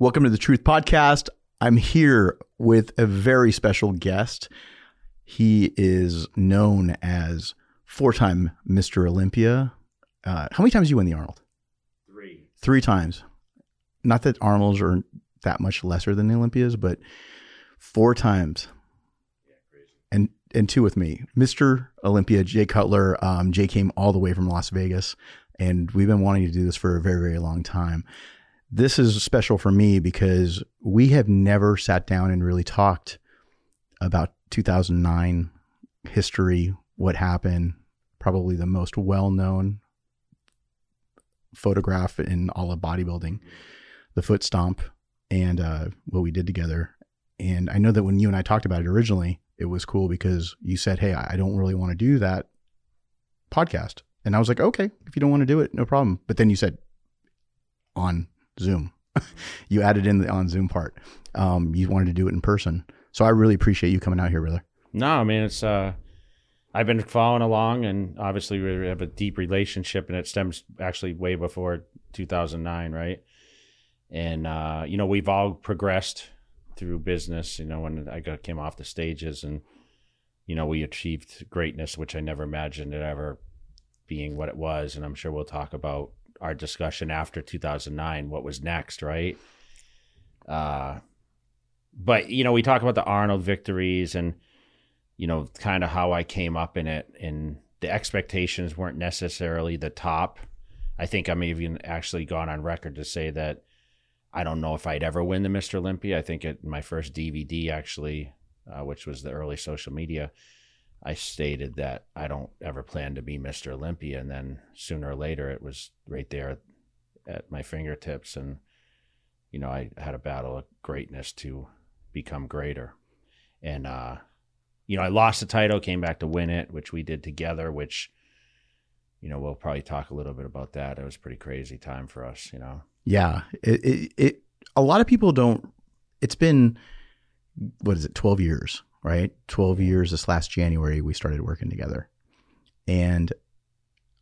Welcome to the Truth Podcast. I'm here with a very special guest. He is known as four time Mr. Olympia. Uh, how many times you win the Arnold? Three. Three times. Not that Arnold's are that much lesser than the Olympias, but four times. And and two with me, Mr. Olympia, Jay Cutler. Um, Jay came all the way from Las Vegas, and we've been wanting to do this for a very very long time. This is special for me because we have never sat down and really talked about 2009 history, what happened, probably the most well known photograph in all of bodybuilding, the foot stomp, and uh, what we did together. And I know that when you and I talked about it originally, it was cool because you said, Hey, I don't really want to do that podcast. And I was like, Okay, if you don't want to do it, no problem. But then you said on Zoom, you added in the on Zoom part. Um, you wanted to do it in person. So I really appreciate you coming out here, brother. No, I mean it's uh I've been following along and obviously we have a deep relationship and it stems actually way before 2009, right? And uh you know, we've all progressed through business, you know, when I got came off the stages and you know, we achieved greatness which I never imagined it ever being what it was and I'm sure we'll talk about our discussion after 2009 what was next, right? Uh but you know, we talk about the Arnold victories and you know, kind of how I came up in it, and the expectations weren't necessarily the top. I think I'm even actually gone on record to say that I don't know if I'd ever win the Mr. Olympia. I think at my first DVD, actually, uh, which was the early social media, I stated that I don't ever plan to be Mr. Olympia. And then sooner or later, it was right there at my fingertips. And, you know, I had a battle of greatness to become greater. And, uh, you know, I lost the title, came back to win it, which we did together, which, you know, we'll probably talk a little bit about that. It was a pretty crazy time for us, you know. Yeah. It, it, it a lot of people don't it's been what is it, 12 years, right? 12 years this last January we started working together. And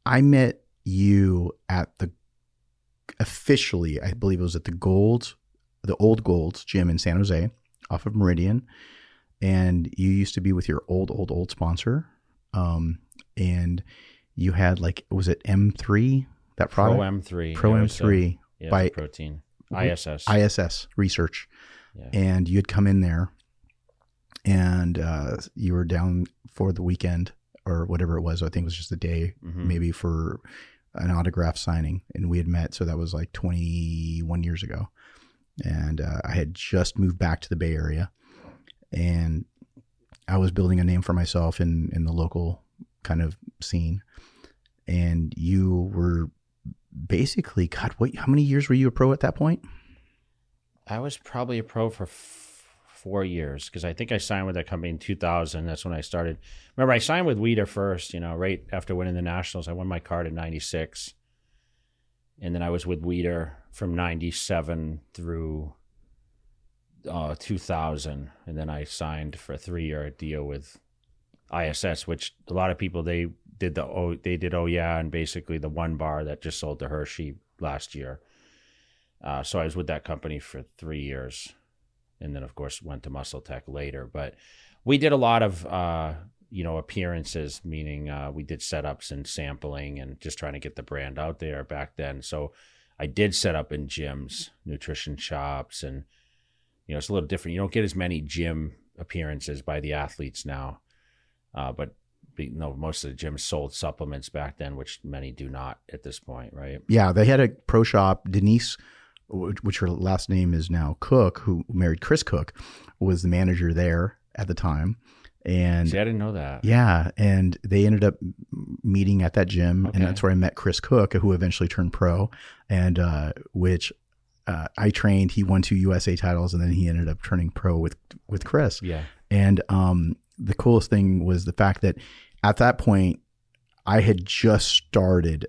I met you at the officially, I believe it was at the Golds, the old Golds gym in San Jose off of Meridian and you used to be with your old old old sponsor um, and you had like was it m3 that product Pro M3. pro yeah, it was a- m3 yeah, by protein. ISS. iss research yeah. and you had come in there and uh, you were down for the weekend or whatever it was. I think it was just a day Mhm. maybe for an autograph signing. And we had met so that was like 21 years ago. And uh, i had just moved back to the bay area. And i was building a name for myself in in the local kind of scene. And you were basically god what how many years were you a pro at that point? I was probably a pro for f- four years because I think I signed with that company in 2000. That's when I started. Remember, I signed with Weider first, you know, right after winning the Nationals. I won my card in 96. And then I was with Weider from 97 through uh, 2000. And then I signed for a three year deal with ISS, which a lot of people, they did the, oh, they did, oh, yeah. And basically the one bar that just sold to Hershey last year. Uh, so I was with that company for three years, and then of course went to Muscle Tech later. But we did a lot of uh, you know appearances, meaning uh, we did setups and sampling and just trying to get the brand out there back then. So I did set up in gyms, nutrition shops, and you know it's a little different. You don't get as many gym appearances by the athletes now, uh, but you know most of the gyms sold supplements back then, which many do not at this point, right? Yeah, they had a pro shop. Denise, wh- which her last name is now Cook, who married Chris Cook, was the manager there at the time. And See, I didn't know that. yeah, and they ended up meeting at that gym, Okay. and that's where I met Chris Cook, who eventually turned pro, and uh, which uh, I trained. He won two USA titles, and then he ended up turning pro with with Chris. Yeah. And um, the coolest thing was the fact that at that point, I had just started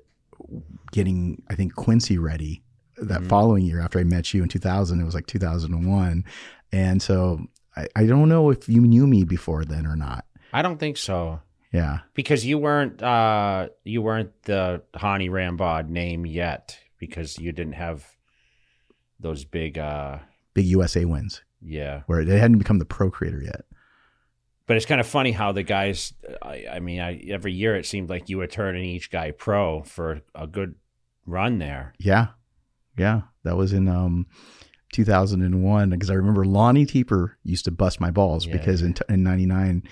getting, I think, Quincy ready that Mhm. following year after I met you in 2000. It was like 2001. And so I, I don't know if you knew me before then or not. I don't think so. Yeah. because you weren't uh you weren't the Hany Rambod name yet because you didn't have those big uh Big USA wins yeah. where they hadn't become the pro creator yet. But it's kind of funny how the guys. I, I mean, I, every year it seemed like you were turning each guy pro for a good run there. Yeah. Yeah. That was in um 2001 because I remember Lonnie Teper used to bust my balls Yeah, because in, t- in 99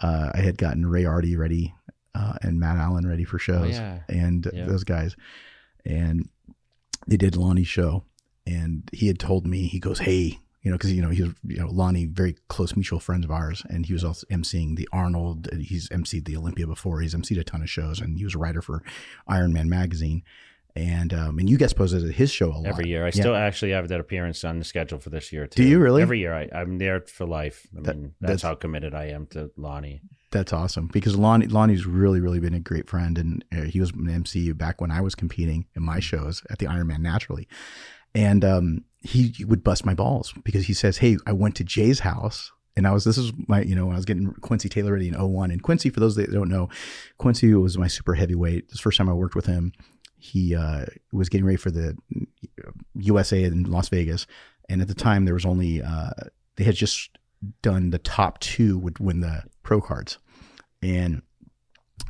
uh, I had gotten Ray Artie ready uh, and Matt Allen ready for shows Oh, yeah. and Yeah. those guys. And they did Lonnie's show and he had told me, he goes, Hey, you know, cause you know, he was, you know, Lonnie, very close mutual friends of ours. And he was also emceeing the Arnold. He's emceed the Olympia before. He's emceed a ton of shows and he was a writer for Iron Man magazine. And, um, and you guys posted at his show a lot. Every year, I Yeah. still actually have that appearance on the schedule for this year too. Do you really? Every year, I, I'm there for life. I That- mean, that's- that's, how committed I am to Lonnie. That's awesome because Lonnie Lonnie's really really been a great friend and uh, he was an MC back when I was competing in my shows at the Ironman Naturally, and um, he would bust my balls because he says, "Hey, I went to Jay's house." And I was, this is my, you know, when I was getting Quincy Taylor ready in 01. And Quincy, for those that don't know, Quincy was my super heavyweight. This first time I worked with him. He uh, was getting ready for the USA in Las Vegas. And at the time, there was only, uh, they had just done the top two would win the pro cards. And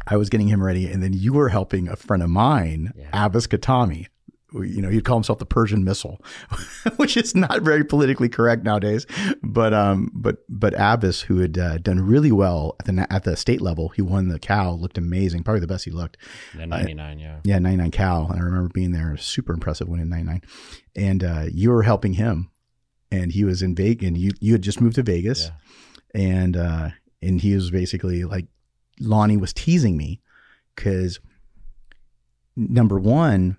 I was getting him ready. And then you were helping a friend of mine, Yeah. Abbas Katami. You know, he'd call himself the Persian missile, which is not very politically correct nowadays. But, um, but, but Abbas, who had uh, done really well at the, at the state level, he won the Cal, looked amazing, probably the best he looked. The 99, yeah. Yeah, 99 Cal. And I remember being there, super impressive winning 99. And uh, you were helping him. And he was in Vegas, and you, you had just moved to Vegas. Yeah. And uh, and he was basically like, Lonnie was teasing me because number one,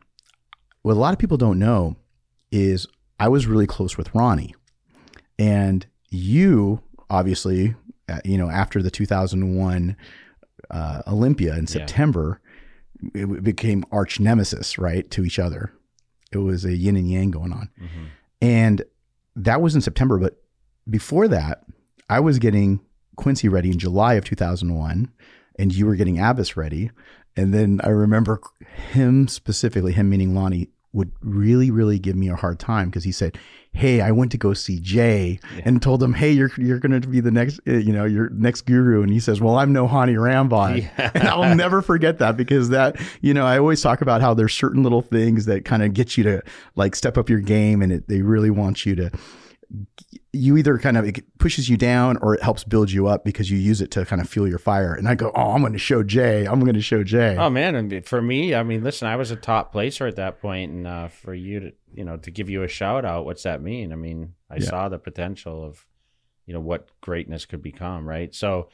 what a lot of people don't know is I was really close with Ronnie. And you, obviously, uh, you know, after the 2001 uh, Olympia in Yeah. September, it became arch nemesis, right, to each other. It was a yin and yang going on. hmm And that was in September. But before that, I was getting Quincy ready in July of 2001, and you were getting Abbas ready. And then I remember him specifically, him meaning Lonnie, would really, really give me a hard time because he said, "Hey, I went to go see Jay Yeah. and told him, hey, you're you're going to be the next, uh, you know, your next guru." And he says, "Well, I'm no Hany Rambod." Yeah. and I'll never forget that because that, you know, I always talk about how there's certain little things that kind of get you to like step up your game and it, they really want you to, you either kind of, it pushes you down or it helps build you up because you use it to kind of fuel your fire. And I go, oh, I'm going to show Jay. I'm going to show Jay. Oh man, and for me, I mean, listen, I was a top placer at that point, and uh, for you to, you know, to give you a shout out, what's that mean? I mean, I Yeah. saw the potential of, you know, what greatness could become, right? So,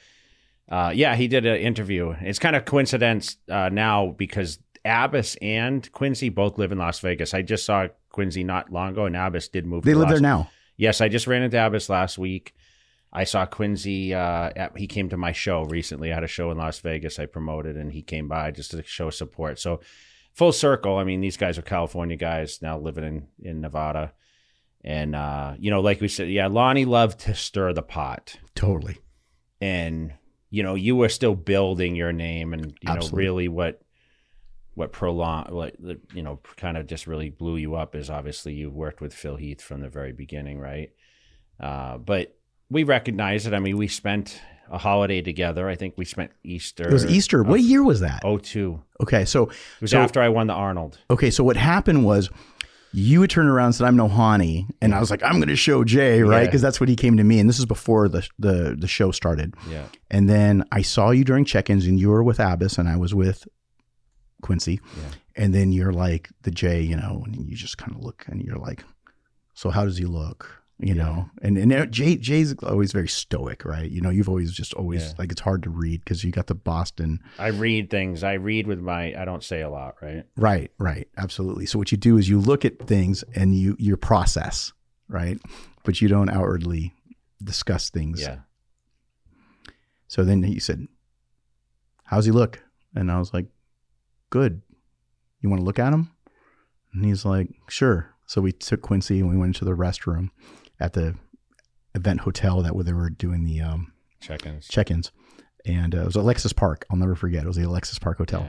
uh, yeah, he did an interview. It's kind of coincidence uh, now because Abbas and Quincy both live in Las Vegas. I just saw Quincy not long ago, and Abbas did move. they live Las there now. Yes, I just ran into Abbas last week. I saw Quincy. Uh, at, he came to my show recently. I had a show in Las Vegas I promoted, and he came by just to show support. So, full circle. I mean, these guys are California guys now living in in Nevada, and uh, you know, like we said, yeah, Lonnie loved to stir the pot, Totally. and you know, you were still building your name, and you know, really what what prolong, what you know, kind of just really blew you up is obviously you worked with Phil Heath from the very beginning, right? Uh, but we recognize it. I mean, we spent a holiday together. I think we spent Easter. It was Easter. What year was that? Oh two. Okay. So, It was So- after I won the Arnold. okay. So what happened was you would turn around and said, I'm no Hany. And I was like, I'm going to show Jay, right? Yeah. Because that's what he came to me. And this is before the, the, the show started. Yeah. And then I saw you during check-ins and you were with Abbas and I was with Quincy. Yeah. And then you're like the Jay, you know, and you just kind of look and you're like, so how does he look? You Yeah. know, and and uh, Jay Jay's always very stoic, right? You know, you've always just always Yeah. like it's hard to read because you got the Boston, I read things. I read with my. I don't say a lot, right? right? Right, absolutely. So what you do is you look at things and you you process, right? But you don't outwardly discuss things. Yeah. So then he said, How's he look? And I was like, Good. You want to look at him? And he's like, Sure. So we took Quincy and we went into the restroom at the event hotel that where they were doing the um, Check-ins. check ins. And uh, it was Alexis Park. I'll never forget. It was the Alexis Park Hotel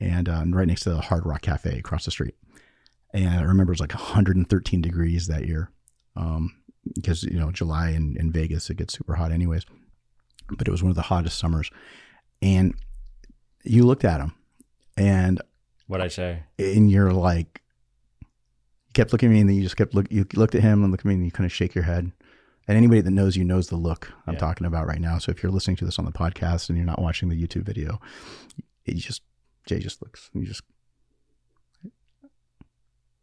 Yeah. and um, right next to the Hard Rock Cafe across the street. and I remember it was like 113 degrees that year, um, because you know July in, in Vegas it gets super hot anyways, but it was one of the hottest summers, and you looked at him, and What I say? and you're like, you kept looking at me, and then you just kept look. You looked at him and looked at me, and you kind of shake your head. And anybody that knows you knows the look I'm Yeah. talking about right now. So if you're listening to this on the podcast and you're not watching the YouTube video, you just Jay just looks. You just.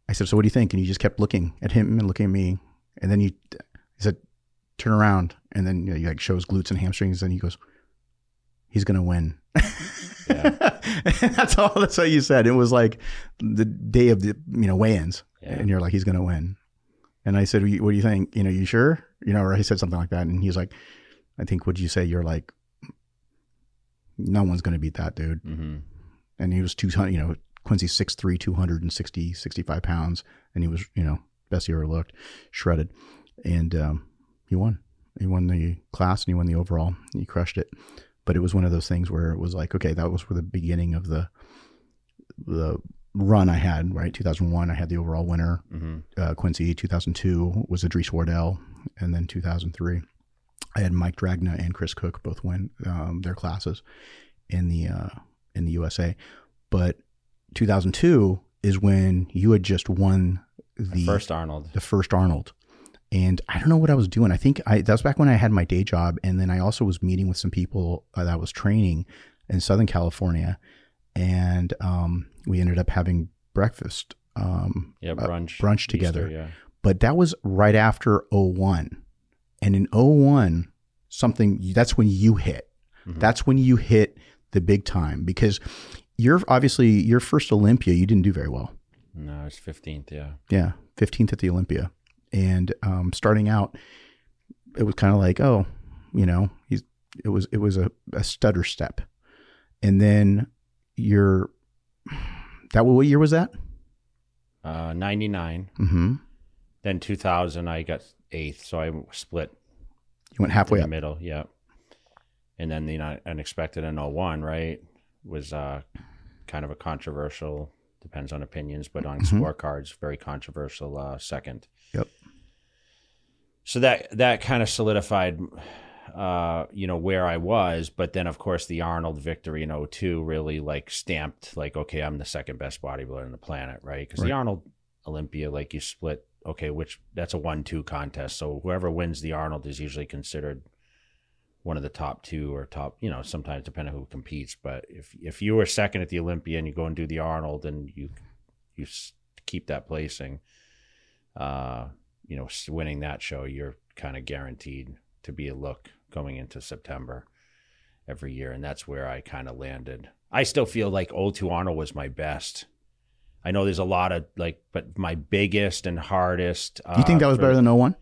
I said, "So what do you think?" And you just kept looking at him and looking at me, and then you, he said, "Turn around," and then you know, he like shows glutes and hamstrings, and he goes, "He's gonna win." Yeah. that's all. That's what you said. It was like the day of the you know weigh-ins, Yeah. and you're like, "He's gonna win." And I said, "What do you think? You know, you sure?" You know, or he said something like that, and he's like, "I think." Would you say you're like, no one's gonna beat that dude? hmm and he was 200, you know, Quincy's 6'3", 260, 65 pounds. And he was, you know, best he ever looked, shredded. And um, he won. He won the class and he won the overall. He crushed it. But it was one of those things where it was like, okay, that was for the beginning of the the run I had, right? 2001, I had the overall winner. hmm Uh, Quincy, 2002 was Idris Wardell. And then 2003, I had Mike Dragna and Chris Cook both win um, their classes in the uh, in the USA. But 2002 is when you had just won the First Arnold. the first Arnold. And I don't know what I was doing. I think I that was back when I had my day job, and then I also was meeting with some people uh, that I was training in Southern California, and um, we ended up having breakfast. Um, Yeah, uh, brunch. brunch Easter, together. yeah. but that was right after 01. And in 01, something that's when you hit. Mhm. That's when you hit the big time because you're obviously your first Olympia, you didn't do very well. No, it's fifteenth. Yeah. Yeah, 15th at the Olympia. And um, starting out, it was kind of like, oh, you know, he's, it was it was a, a stutter step. And then you're that what year was that? Uh, Ninety nine. Mm-hmm. Then two thousand, I got eighth, so I split You went halfway in the up. middle. Yeah. And then the unexpected in 01, right, was uh, kind of a controversial, depends on opinions, but on Mhm. scorecards, very controversial uh, second. Yep. So that that kind of solidified, uh, you know, where I was. But then, of course, the Arnold victory in 02 really like stamped, like, okay, I'm the second best bodybuilder on the planet, right? Because Right. the Arnold Olympia, like you split, okay, which that's a one-two contest. So whoever wins the Arnold is usually considered one of the top two or top, you know, sometimes depending who competes. But if if you were second at the Olympia and you go and do the Arnold and you you keep that placing, uh, you know, winning that show, you're kind of guaranteed to be a look going into September every year, and that's where I kind of landed. I still feel like 02 Arnold was my best. I know there's a lot of like, but my biggest and hardest. Do you think uh, that was for- better than no 01?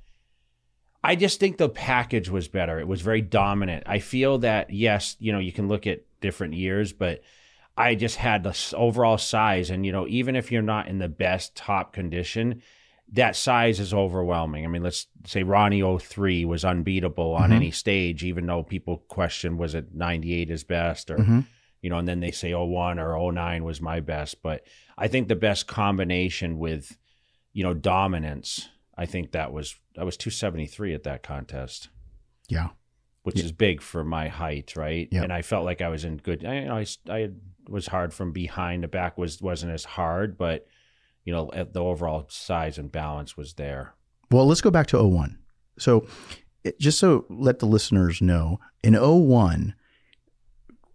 I just think the package was better. It was very dominant. I feel that yes, you know, you can look at different years, but I just had the overall size, and you know, even if you're not in the best top condition, that size is overwhelming. I mean, let's say Ronnie 03 was unbeatable on Mhm. any stage, even though people question was it 98 his best or Mhm. you know, and then they say 01 or 09 was my best. But I think the best combination with, you know, dominance, I think that was, I was 273 at that contest, Yeah. which Yeah. is big for my height, right? Yeah. And I felt like I was in good, I, you know, I, I was hard from behind. The back was, wasn't as hard, but, you know, the overall size and balance was there. Well, let's go back to 01. So, it, just so let the listeners know, in 01,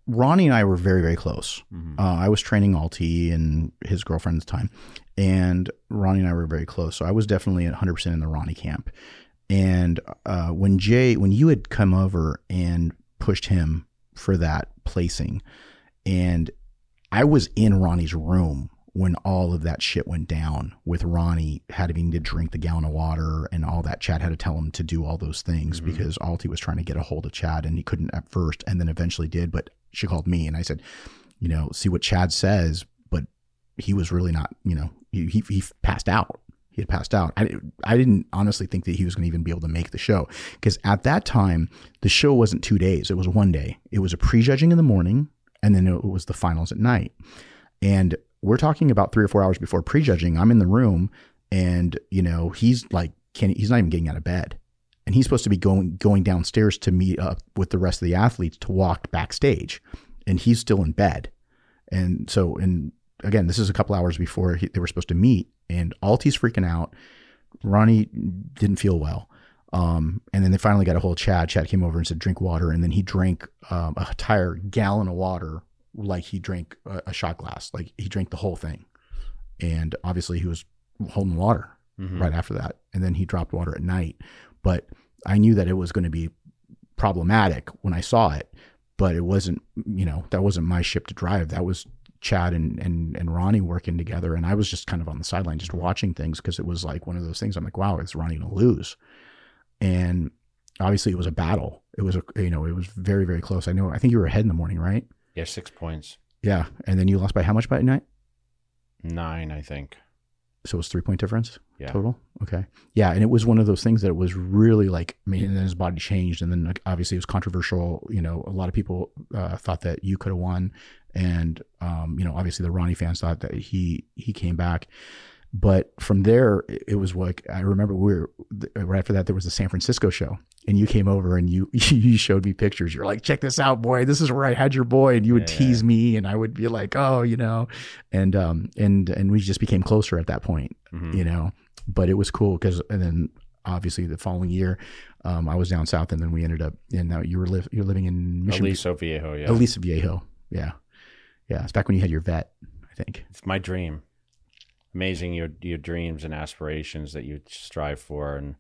Ronnie and I were very, very close. Mhm. Uh, I was training Alti and his girlfriend at the time, and Ronnie and I were very close. So I was definitely 100% in the Ronnie camp. And uh, when Jay, when you had come over and pushed him for that placing, and I was in Ronnie's room when all of that shit went down with Ronnie having to drink the gallon of water and all that. Chad had to tell him to do all those things Mhm. because Alti was trying to get a hold of Chad and he couldn't at first and then eventually did. But she called me and I said, you know, see what Chad says, but he was really not, you know, he, he, he passed out. He had passed out. I, I didn't honestly think that he was going to even be able to make the show because at that time, the show wasn't two days. It was one day. It was a prejudging in the morning and then it was the finals at night. And we're talking about three or four hours before prejudging. I'm in the room, and you know he's like, can he's not even getting out of bed, and he's supposed to be going going downstairs to meet up with the rest of the athletes to walk backstage, and he's still in bed, and so and again, this is a couple hours before he, they were supposed to meet, and Alti's freaking out. Ronnie didn't feel well. Um, and then they finally got a hold of Chad. Chad came over and said, drink water. And then he drank um, a entire gallon of water like he drank a, a, shot glass. Like he drank the whole thing. And obviously he was holding water mm-hmm. right after that. And then he dropped water at night. But I knew that it was going to be problematic when I saw it. But it wasn't, you know, that wasn't my ship to drive. That was Chad and, and, and Ronnie working together. And I was just kind of on the sideline, just watching things because it was like one of those things. I'm like, wow, is Ronnie going to lose? And obviously it was a battle. It was a, you know, it was very, very close. I know, I think you were ahead in the morning, right? Yeah, six points. Yeah. And then you lost by how much by night? Nine, I think. So it was three point difference yeah. total. Okay. Yeah. And it was one of those things that it was really like, I mean, and then his body changed. And then obviously it was controversial. You know, a lot of people uh, thought that you could have won. And, um, you know, obviously the Ronnie fans thought that he, he came back. But from there, it was like I remember we were right after that. There was the San Francisco show, and you came over and you you showed me pictures. You're like, check this out, boy. This is where I had your boy, and you would yeah, tease yeah. me, and I would be like, oh, you know, and um and and we just became closer at that point, mm-hmm. you know. But it was cool because and then obviously the following year, um, I was down south, and then we ended up in now you were li- you're living in Mission Aliso Viejo, yeah, Aliso Viejo, yeah, yeah. It's back when you had your vet, I think. It's my dream amazing your your dreams and aspirations that you strive for. And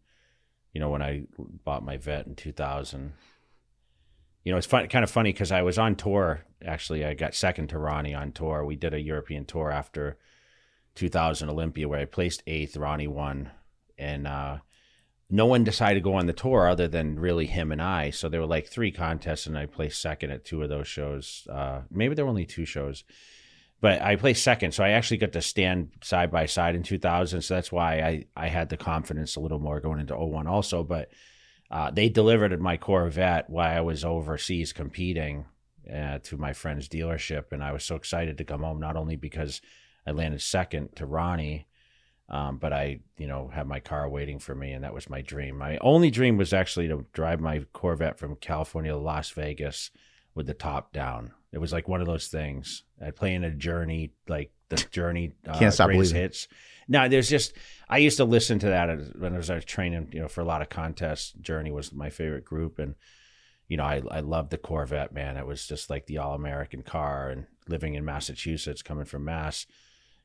you know when i bought my vet in 2000 you know it's fun, kind of funny because i was on tour actually i got second to ronnie on tour. We did a european tour after 2000 olympia where i placed eighth ronnie won. And uh, no one decided to go on the tour other than really him and i. So there were like three contests and i placed second at two of those shows. Uh, maybe there were only two shows but I placed second, so I actually got to stand side by side in 2000. So that's why I, I had the confidence a little more going into 01 also. But uh, they delivered my Corvette while I was overseas competing uh, to my friend's dealership, and I was so excited to come home. Not only because I landed second to Ronnie, um, but I you know had my car waiting for me, and that was my dream. My only dream was actually to drive my Corvette from California to Las Vegas with the top down. It was like one of those things. I play in a journey, like the journey uh, can't stop believing hits. Now there's just I used to listen to that when I was, I was training, you know, for a lot of contests. Journey was my favorite group, and you know, I I loved the Corvette. Man, it was just like the all American car. And living in Massachusetts, coming from Mass,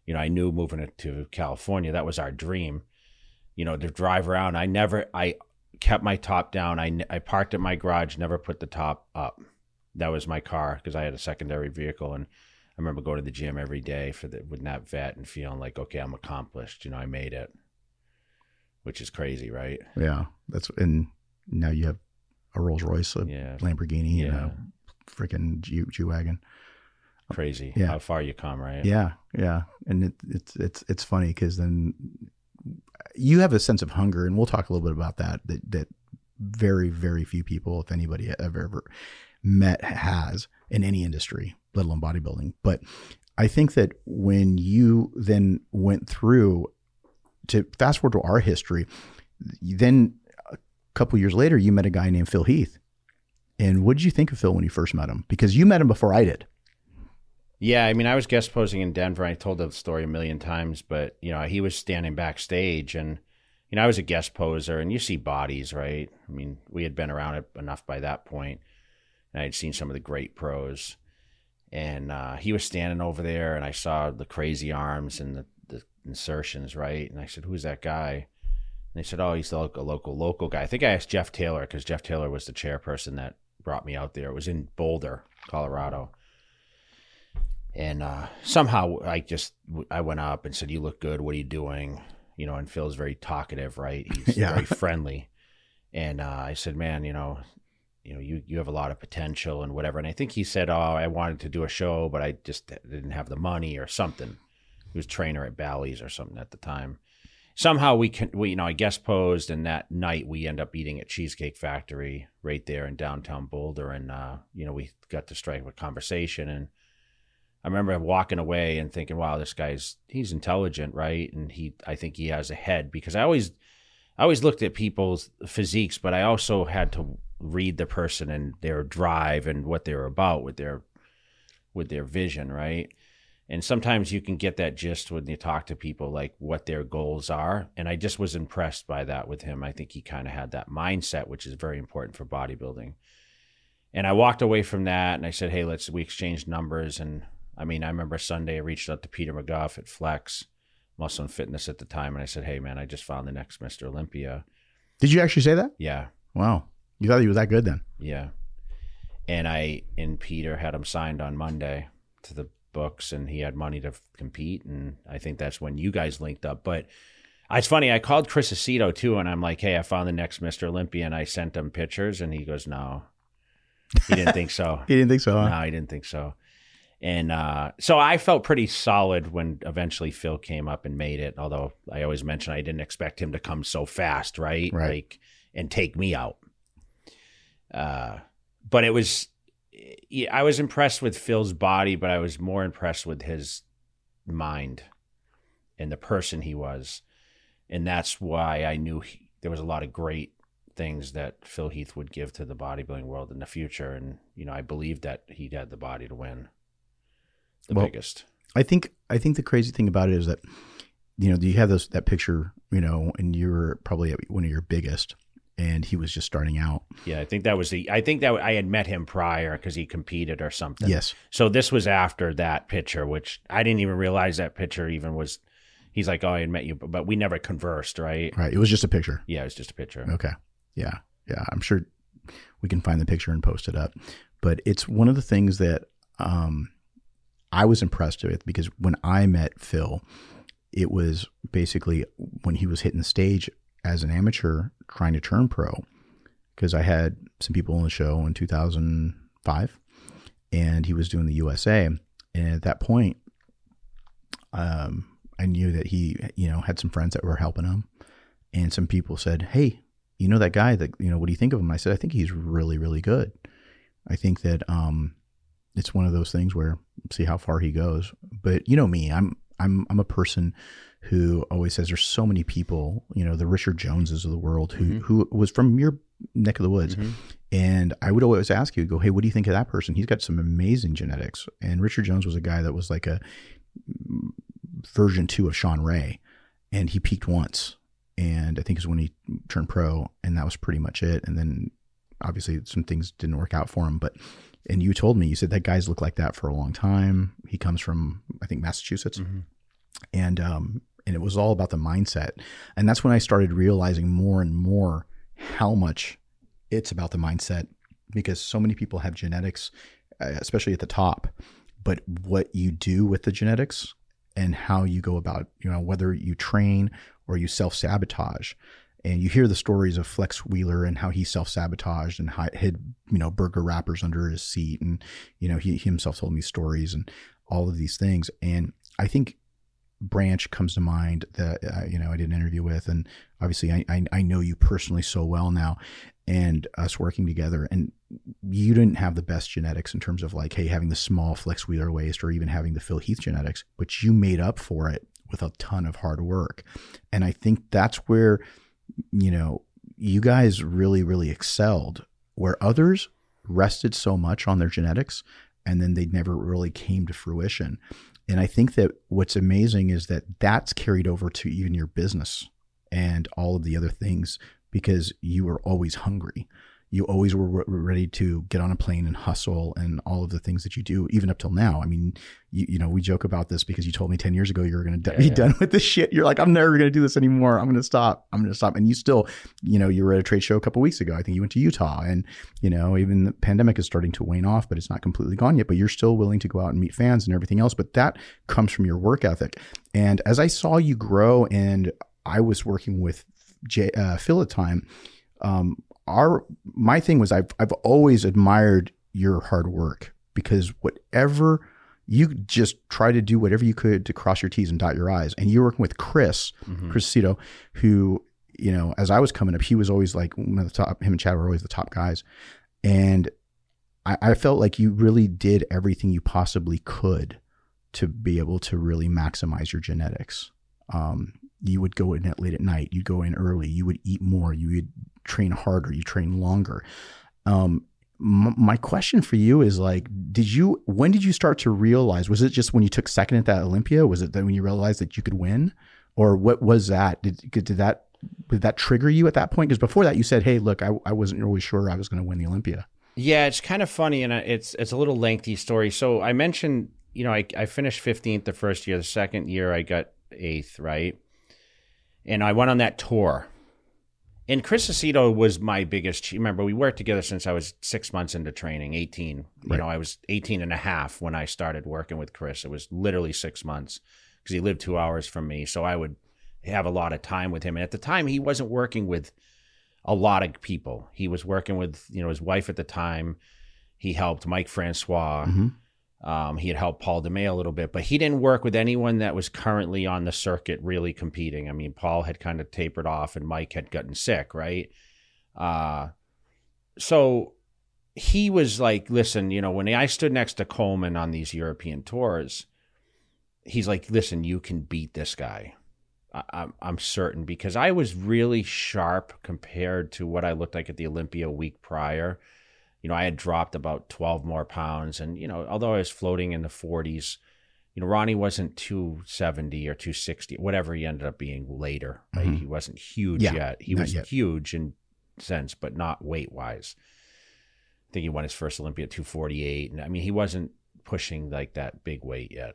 you know, I knew moving it to California that was our dream. You know, to drive around. I never I kept my top down. I I parked at my garage, never put the top up that was my car because I had a secondary vehicle and I remember going to the gym every day for the with that vet and feeling like okay I'm accomplished you know I made it which is crazy right yeah that's and now you have a Rolls Royce a yeah. Lamborghini yeah. and a freaking G wagon crazy yeah. how far you come right yeah yeah and it, it's it's it's funny because then you have a sense of hunger and we'll talk a little bit about that that that very very few people if anybody ever ever met has in any industry, let alone bodybuilding. But I think that when you then went through to fast forward to our history, then a couple years later, you met a guy named Phil Heath. And what did you think of Phil when you first met him? Because you met him before I did. Yeah, I mean, I was guest posing in Denver. I told the story a million times, but you know, he was standing backstage, and you know, I was a guest poser, and you see bodies, right? I mean, we had been around it enough by that point and I had seen some of the great pros. And uh, he was standing over there, and I saw the crazy arms and the, the insertions, right? And I said, "Who's that guy?" And they said, "Oh, he's the local local, local guy." I think I asked Jeff Taylor because Jeff Taylor was the chairperson that brought me out there. It was in Boulder, Colorado. And uh, somehow I just I went up and said, "You look good. What are you doing?" You know, and Phil's very talkative, right? He's yeah. very friendly. And uh, I said, "Man, you know, you know, you, you have a lot of potential and whatever. And I think he said, oh, I wanted to do a show, but I just didn't have the money or something. He was trainer at Bally's or something at the time. Somehow we can, we, you know, I guest posed and that night we end up eating at Cheesecake Factory right there in downtown Boulder. And, uh, you know, we got to strike a conversation and I remember walking away and thinking, "Wow, this guy's he's intelligent, right?" And he, I think he has a head because I always, I always looked at people's physiques, but I also had to read the person and their drive and what they're about with their, with their vision, right? And sometimes you can get that gist when you talk to people, like what their goals are. And I just was impressed by that with him. I think he kind of had that mindset, which is very important for bodybuilding. And I walked away from that and I said, hey, let's, we exchanged numbers. And I mean, I remember Sunday I reached out to Peter McGough at Flex, Muscle and Fitness at the time. And I said, hey, man, I just found the next Mr. Olympia. Did you actually say that? Yeah. Wow. You thought he was that good then? Yeah. And I, and Peter had him signed on Monday to the books and he had money to f- compete. And I think that's when you guys linked up. But it's funny, I called Chris Aceto too, and I'm like, hey, I found the next Mr. Olympia. And I sent him pictures, and he goes, no, he didn't think so. He didn't think so. Huh? No, he didn't think so. And uh, so I felt pretty solid when eventually Phil came up and made it. Although I always mention I didn't expect him to come so fast, right? Right. Like and take me out. Uh, but it was, I was impressed with Phil's body, but I was more impressed with his mind and the person he was, and that's why I knew he, there was a lot of great things that Phil Heath would give to the bodybuilding world in the future. And, you know, I believed that he had the body to win the Well, biggest. I think I think the crazy thing about it is that you know do you have those that picture you know and you were probably at one of your biggest and he was just starting out. Yeah, I think that was the. I think that I had met him prior because he competed or something. Yes. So this was after that picture, which I didn't even realize that picture even was. He's like, "Oh, I had met you," but we never conversed, right? Right. It was just a picture. Yeah, it was just a picture. Okay. Yeah. Yeah. I'm sure we can find the picture and post it up. But it's one of the things that um, I was impressed with because when I met Phil, it was basically when he was hitting the stage as an amateur trying to turn pro. Because I had some people on the show in 2005 and he was doing the USA. And at that point, um, I knew that he, you know, had some friends that were helping him. And some people said, Hey, you know that guy that you know what do you think of him i said i think he's really really good i think that um it's one of those things where see how far he goes but you know me i'm i'm i'm a person who always says there's so many people you know the richard joneses of the world who Mhm. who was from your neck of the woods Mhm. and i would always ask you go hey what do you think of that person he's got some amazing genetics and richard jones was a guy that was like a version two of shawn ray and he peaked once and I think is when he turned pro, and that was pretty much it. And then obviously some things didn't work out for him. But and you told me you said that guy's looked like that for a long time. He comes from I think Massachusetts, Mhm. and um and it was all about the mindset. And that's when I started realizing more and more how much it's about the mindset because so many people have genetics, uh, especially at the top. But what you do with the genetics and how you go about, you know, whether you train or you self sabotage. And you hear the stories of Flex Wheeler and how he self sabotaged and hid, you know, burger wrappers under his seat. And, you know, he, he himself told me stories and all of these things. And I think Branch comes to mind that, uh, you know, I did an interview with. And obviously, I, I, I know you personally so well now and us working together. And you didn't have the best genetics in terms of like, hey, having the small Flex Wheeler waist or even having the Phil Heath genetics, but you made up for it with a ton of hard work. And I think that's where, you know, you guys really, really excelled where others rested so much on their genetics and then they never really came to fruition. And I think that what's amazing is that that's carried over to even your business and all of the other things because you are always hungry. You always were ready to get on a plane and hustle and all of the things that you do, even up till now. I mean, you, you know, we joke about this because you told me 10 years ago you were going to Yeah, be yeah. done with this shit. You're like, I'm never going to do this anymore. I'm going to stop. I'm going to stop. And you still, you know, you were at a trade show a couple weeks ago. I think you went to Utah and, you know, even the pandemic is starting to wane off, but it's not completely gone yet. But you're still willing to go out and meet fans and everything else. But that comes from your work ethic. And as I saw you grow and I was working with J, uh, Phil at the time, um, our my thing was I've I've always admired your hard work because whatever you just try to do whatever you could to cross your T's and dot your I's. And you're working with Chris, Mhm. Chris Aceto, who, you know, as I was coming up, he was always like one of the top, him and Chad were always the top guys. And I, I felt like you really did everything you possibly could to be able to really maximize your genetics. Um, you would go in at late at night. You'd go in early. You would eat more. You would train harder. You train longer. Um, m- my question for you is like, did you? When did you start to realize? Was it just when you took second at that Olympia? Was it then when you realized that you could win, or what was that? Did did that did that trigger you at that point? Because before that, you said, "Hey, look, I, I wasn't really sure I was going to win the Olympia." Yeah, it's kind of funny and uh, it's it's a little lengthy story. So I mentioned, you know, I I finished 15th the first year. The second year I got 8th, right? And I went on that tour. And Chris Aceto was my biggest remember we worked together since I was 6 months into training, 18. You know, I was 18 and a half when I started working with Chris. It was literally 6 months because he lived 2 hours from me, so I would have a lot of time with him. And at the time he wasn't working with a lot of people. He was working with, you know, his wife at the time. He helped Mike Francois. Mhm. Um, he had helped Paul DeMayo a little bit, but he didn't work with anyone that was currently on the circuit really competing. I mean, Paul had kind of tapered off and Mike had gotten sick, right? Uh, so he was like, listen, you know, when I stood next to Coleman on these European tours, he's like, listen, you can beat this guy. I, I'm, I'm certain because I was really sharp compared to what I looked like at the Olympia week prior. You know, I had dropped about 12 more pounds. And, you know, although I was floating in the 40s, you know, Ronnie wasn't 270 or 260, whatever he ended up being later. Right? Mhm. He wasn't huge Yeah, yet. He was yet. huge in sense, but not weight wise. I think he won his first Olympia at 248. And I mean, he wasn't pushing like that big weight yet.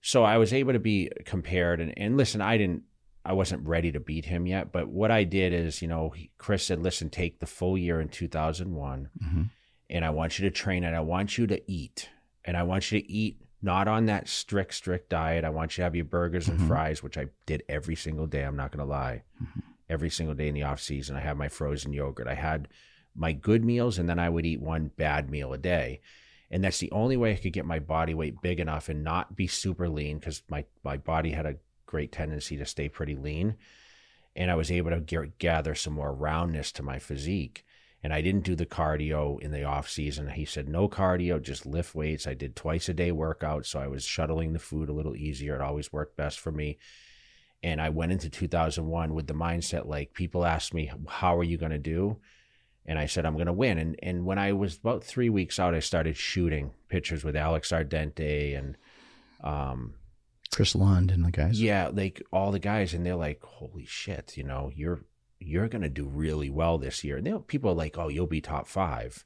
So I was able to be compared. And, and listen, I didn't, I wasn't ready to beat him yet. But what I did is, you know, he, Chris said, listen, take the full year in 2001 Mhm. and I want you to train and I want you to eat. And I want you to eat not on that strict, strict diet. I want you to have your burgers and Mhm. fries, which I did every single day. I'm not going to lie. Mhm. Every single day in the off season, I had my frozen yogurt. I had my good meals, and then I would eat one bad meal a day. And that's the only way I could get my body weight big enough and not be super lean because my, my body had a great tendency to stay pretty lean. And I was able to get, gather some more roundness to my physique and I didn't do the cardio in the off season. He said no cardio, just lift weights. I did twice a day workout, so I was shuttling the food a little easier. It always worked best for me. And I went into 2001 with the mindset like people asked me, "How are you going to do?" And I said, "I'm going to win." And and when I was about three weeks out, I started shooting pictures with Alex Ardenti and um, Chris Lund and the guys. yeah, like all the guys, and they're like, "Holy shit!" You know, you're you're gonna do really well this year. And they, people are like, "Oh, you'll be top five.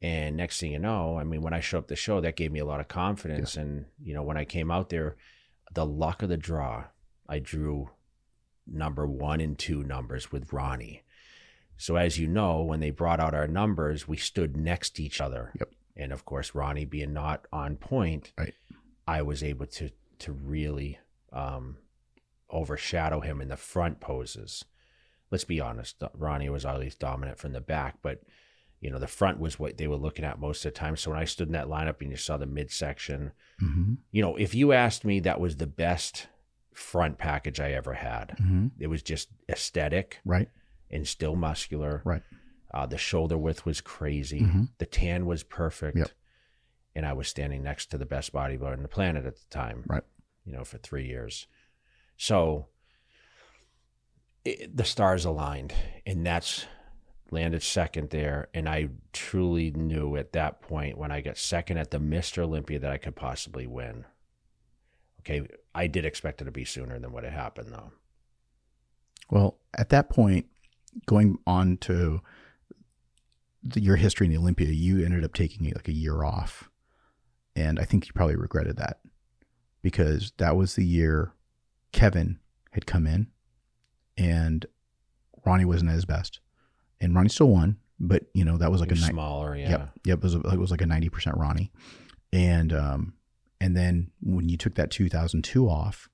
And next thing you know, I mean, when I showed up the show, that gave me a lot of confidence. And you know, when I came out there, the luck of the draw, I drew number one and two numbers with Ronnie. So as you know, when they brought out our numbers, we stood next to each other. Yep. And of course, Ronnie being not on point, Right. I was able to to really um, overshadow him in the front poses. Let's be honest, Ronnie was always dominant from the back, but you know the front was what they were looking at most of the time. So when I stood in that lineup and you saw the midsection, hmm you know, if you asked me, that was the best front package I ever had. hmm It was just aesthetic Right. and still muscular. Right. Uh, the shoulder width was crazy. Mhm. The tan was perfect. Yep. And I was standing next to the best bodybuilder on the planet at the time. Right. You know, for three years. So it, the stars aligned, and that's landed second there. And I truly knew at that point when I got second at the Mr. Olympia that I could possibly win. Okay. I did expect it to be sooner than what had happened, though. Well, at that point, going on to the, your history in the Olympia, you ended up taking like a year off, and I think you probably regretted that because that was the year Kevin had come in, and Ronnie wasn't at his best, and Ronnie still won, but you know that was like was a ni- smaller, yeah. Yep. Yep. It was, it was like a 90% Ronnie. And, um, and then when you took that 2002 off,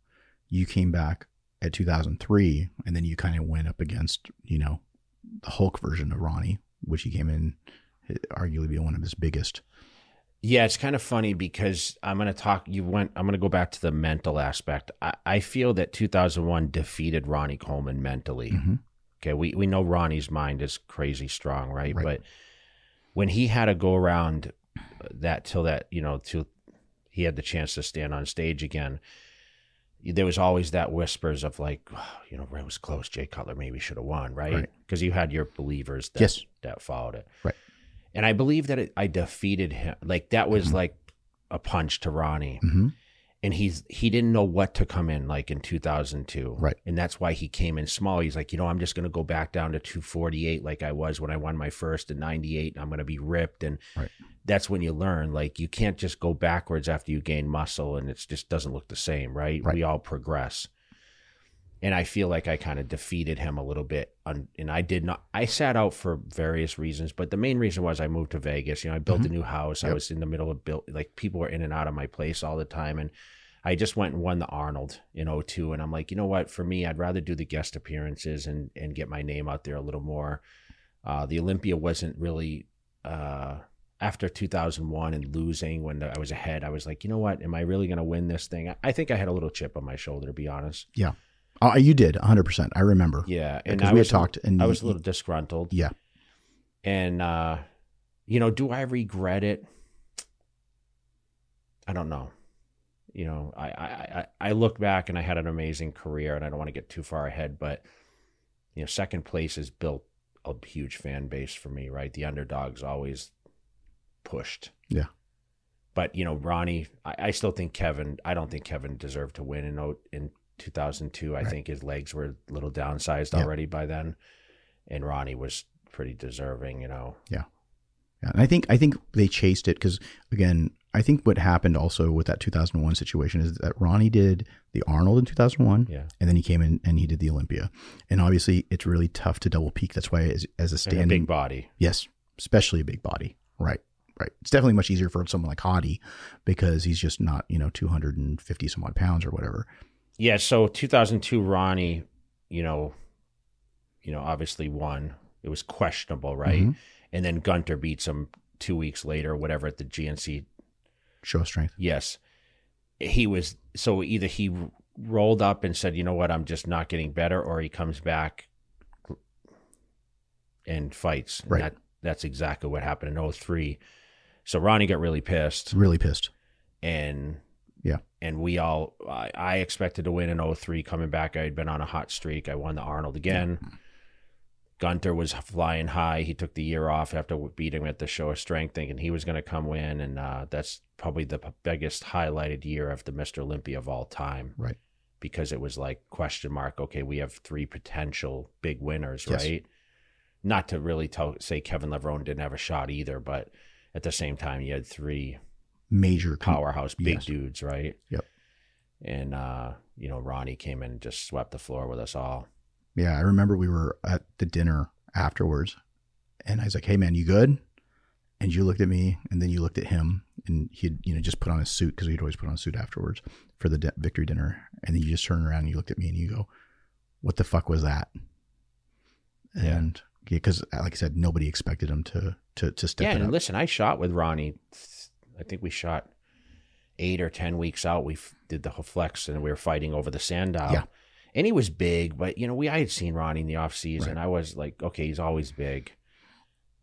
you came back at 2003 and then you kind of went up against, you know, the Hulk version of Ronnie, which he came in eh, arguably be one of his biggest. Yeah, it's kind of funny because I'm going to talk. You went. I'm going to go back to the mental aspect. I, I feel that 2001 defeated Ronnie Coleman mentally. Mhm. Okay, we we know Ronnie's mind is crazy strong, right? Right. But when he had to go around that till that you know till he had the chance to stand on stage again, there was always that whispers of like, oh, you know, it was close. Jay Cutler maybe should have won, right? Right. Because you had your believers that, Yes. that followed it. Right. And I believe that it, I defeated him. Like that was Mhm. like a punch to Ronnie. hmm And he's he didn't know what to come in like in 2002. Right. And that's why he came in small. He's like, you know, I'm just going to go back down to 248 like I was when I won my first in 98. I'm going to be ripped. And Right. that's when you learn. Like you can't just go backwards after you gain muscle and it just doesn't look the same, right? Right. We all progress. And I feel like I kind of defeated him a little bit. On, and I did not, I sat out for various reasons, but the main reason was I moved to Vegas. You know, I built a new house. I Mm-hmm. Was in the middle of build, like people were in and out of my place all the time. And I just went and won the Arnold in 02. And I'm like, you know what? For me, I'd rather do the guest appearances and, and get my name out there a little more. Uh, the Olympia wasn't really, uh, after 2001 and losing when I was ahead, I was like, you know what? Am I really going to win this thing? I- I think I had a little chip on my shoulder, to be honest. Oh, you did 100%. I remember. Yeah. And Because I we had talked and I was a little disgruntled. Yeah. And, uh, you know, do I regret it? I don't know. You know, I, I, I, I look back and I had an amazing career and I don't want to get too far ahead, but, you know, second place has built a huge fan base for me, right? The underdog's always pushed. Yeah. But, you know, Ronnie, I, I still think Kevin, I don't think Kevin deserved to win in, o- in 2002. I Right. think his legs were a little downsized Yeah. already by then. And Ronnie was pretty deserving, you know. Yeah, and I think I think they chased it because again, I think what happened also with that 2001 situation is that Ronnie did the Arnold in 2001, Yeah. and then he came in and he did the Olympia, and obviously it's really tough to double peak. That's why as, as a And a standing, big body. yes, especially a big body, right, right. It's definitely much easier for someone like Hottie because he's just not you know 250 some odd pounds or whatever. Yeah, so 2002 Ronnie, you know, you know, obviously won. It was questionable, right? Mhm. And then Gunter beats him 2 weeks later whatever at the GNC. Show of strength. Yes. He was so either he rolled up and said, "You know what? I'm just not getting better," or he comes back and fights. And Right. that that's exactly what happened in 03. So Ronnie got really pissed. Really pissed. and Yeah. and we all I, I expected to win in 03 coming back. I had been on a hot streak. I won the arnold again. Gunter was flying high. He took the year off after beating him at the show of strength thinking he was going to come win. And uh, that's probably the biggest highlighted year of the mr olympia of all time. Right. because it was like question mark okay we have three potential big winners Yes. right? Not to really tell say kevin levrone didn't have a shot either but at the same time you had three Major powerhouse big Yes. dudes, right? Yep. And uh, you know, Ronnie came in and just swept the floor with us all. Yeah, I remember we were at the dinner afterwards, and I was like, "Hey, man, you good?" And you looked at me, and then you looked at him, and he'd you know just put on a suit because he'd always put on a suit afterwards for the di- victory dinner, and then you just turned around and you looked at me and you go, "What the fuck was that?" And because, like I said, nobody expected him to to to step yeah, and up. listen, I shot with Ronnie. I think we shot eight or ten weeks out. We f- did the flex, and we were fighting over the Sandow. Yeah. And he was big, but you know, we I had seen Ronnie in the off season. Right. I was like, okay, he's always big.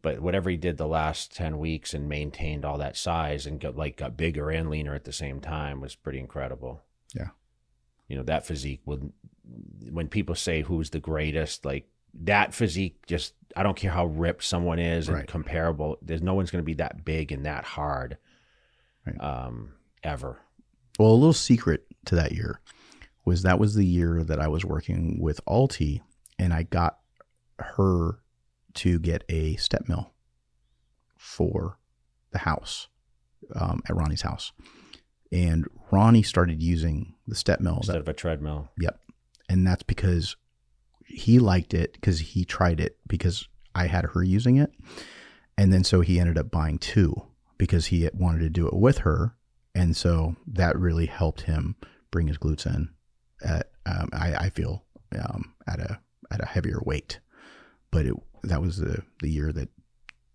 But whatever he did the last ten weeks and maintained all that size and got like got bigger and leaner at the same time was pretty incredible. Yeah. You know, that physique would when people say who's the greatest, like that physique just I don't care how ripped someone is and Right. comparable, there's no one's gonna be that big and that hard. Right. Um ever. Well, a little secret to that year was that was the year that I was working with Alti, and I got her to get a step mill for the house um, at Ronnie's house, and Ronnie started using the step mill. Instead That, of a treadmill. yep, and that's because he liked it because he tried it because I had her using it, and then so he ended up buying two because he wanted to do it with her, and so that really helped him bring his glutes in at um, I, I feel um, at a at a heavier weight, but it that was the the year that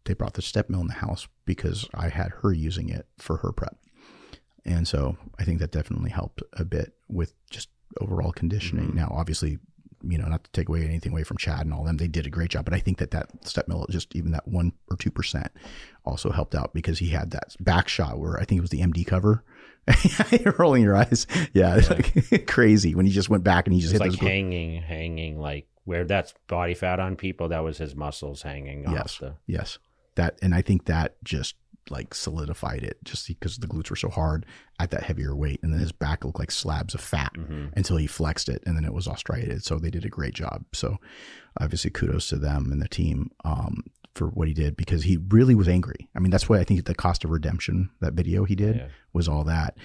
they brought the step mill in the house because I had her using it for her prep, and so I think that definitely helped a bit with just overall conditioning. Mhm. Now, obviously, you know, not to take away anything away from Chad and all them, they did a great job, but I think that that step mill, just even that one or two percent, also helped out because he had that back shot where I think it was the MD cover You're rolling your eyes. Yeah, it's Yeah. like crazy when he just went back and he just It's hit like hanging, hanging, like where that's body fat on people. That was his muscles hanging Yes. off the. Yes, that and I think that just like solidified it, just because the glutes were so hard at that heavier weight, and then his back looked like slabs of fat Mhm. until he flexed it, and then it was all striated. So they did a great job. So obviously, kudos to them and the team um, for what he did because he really was angry. I mean, that's why I think the cost of redemption that video he did Yeah. was all that.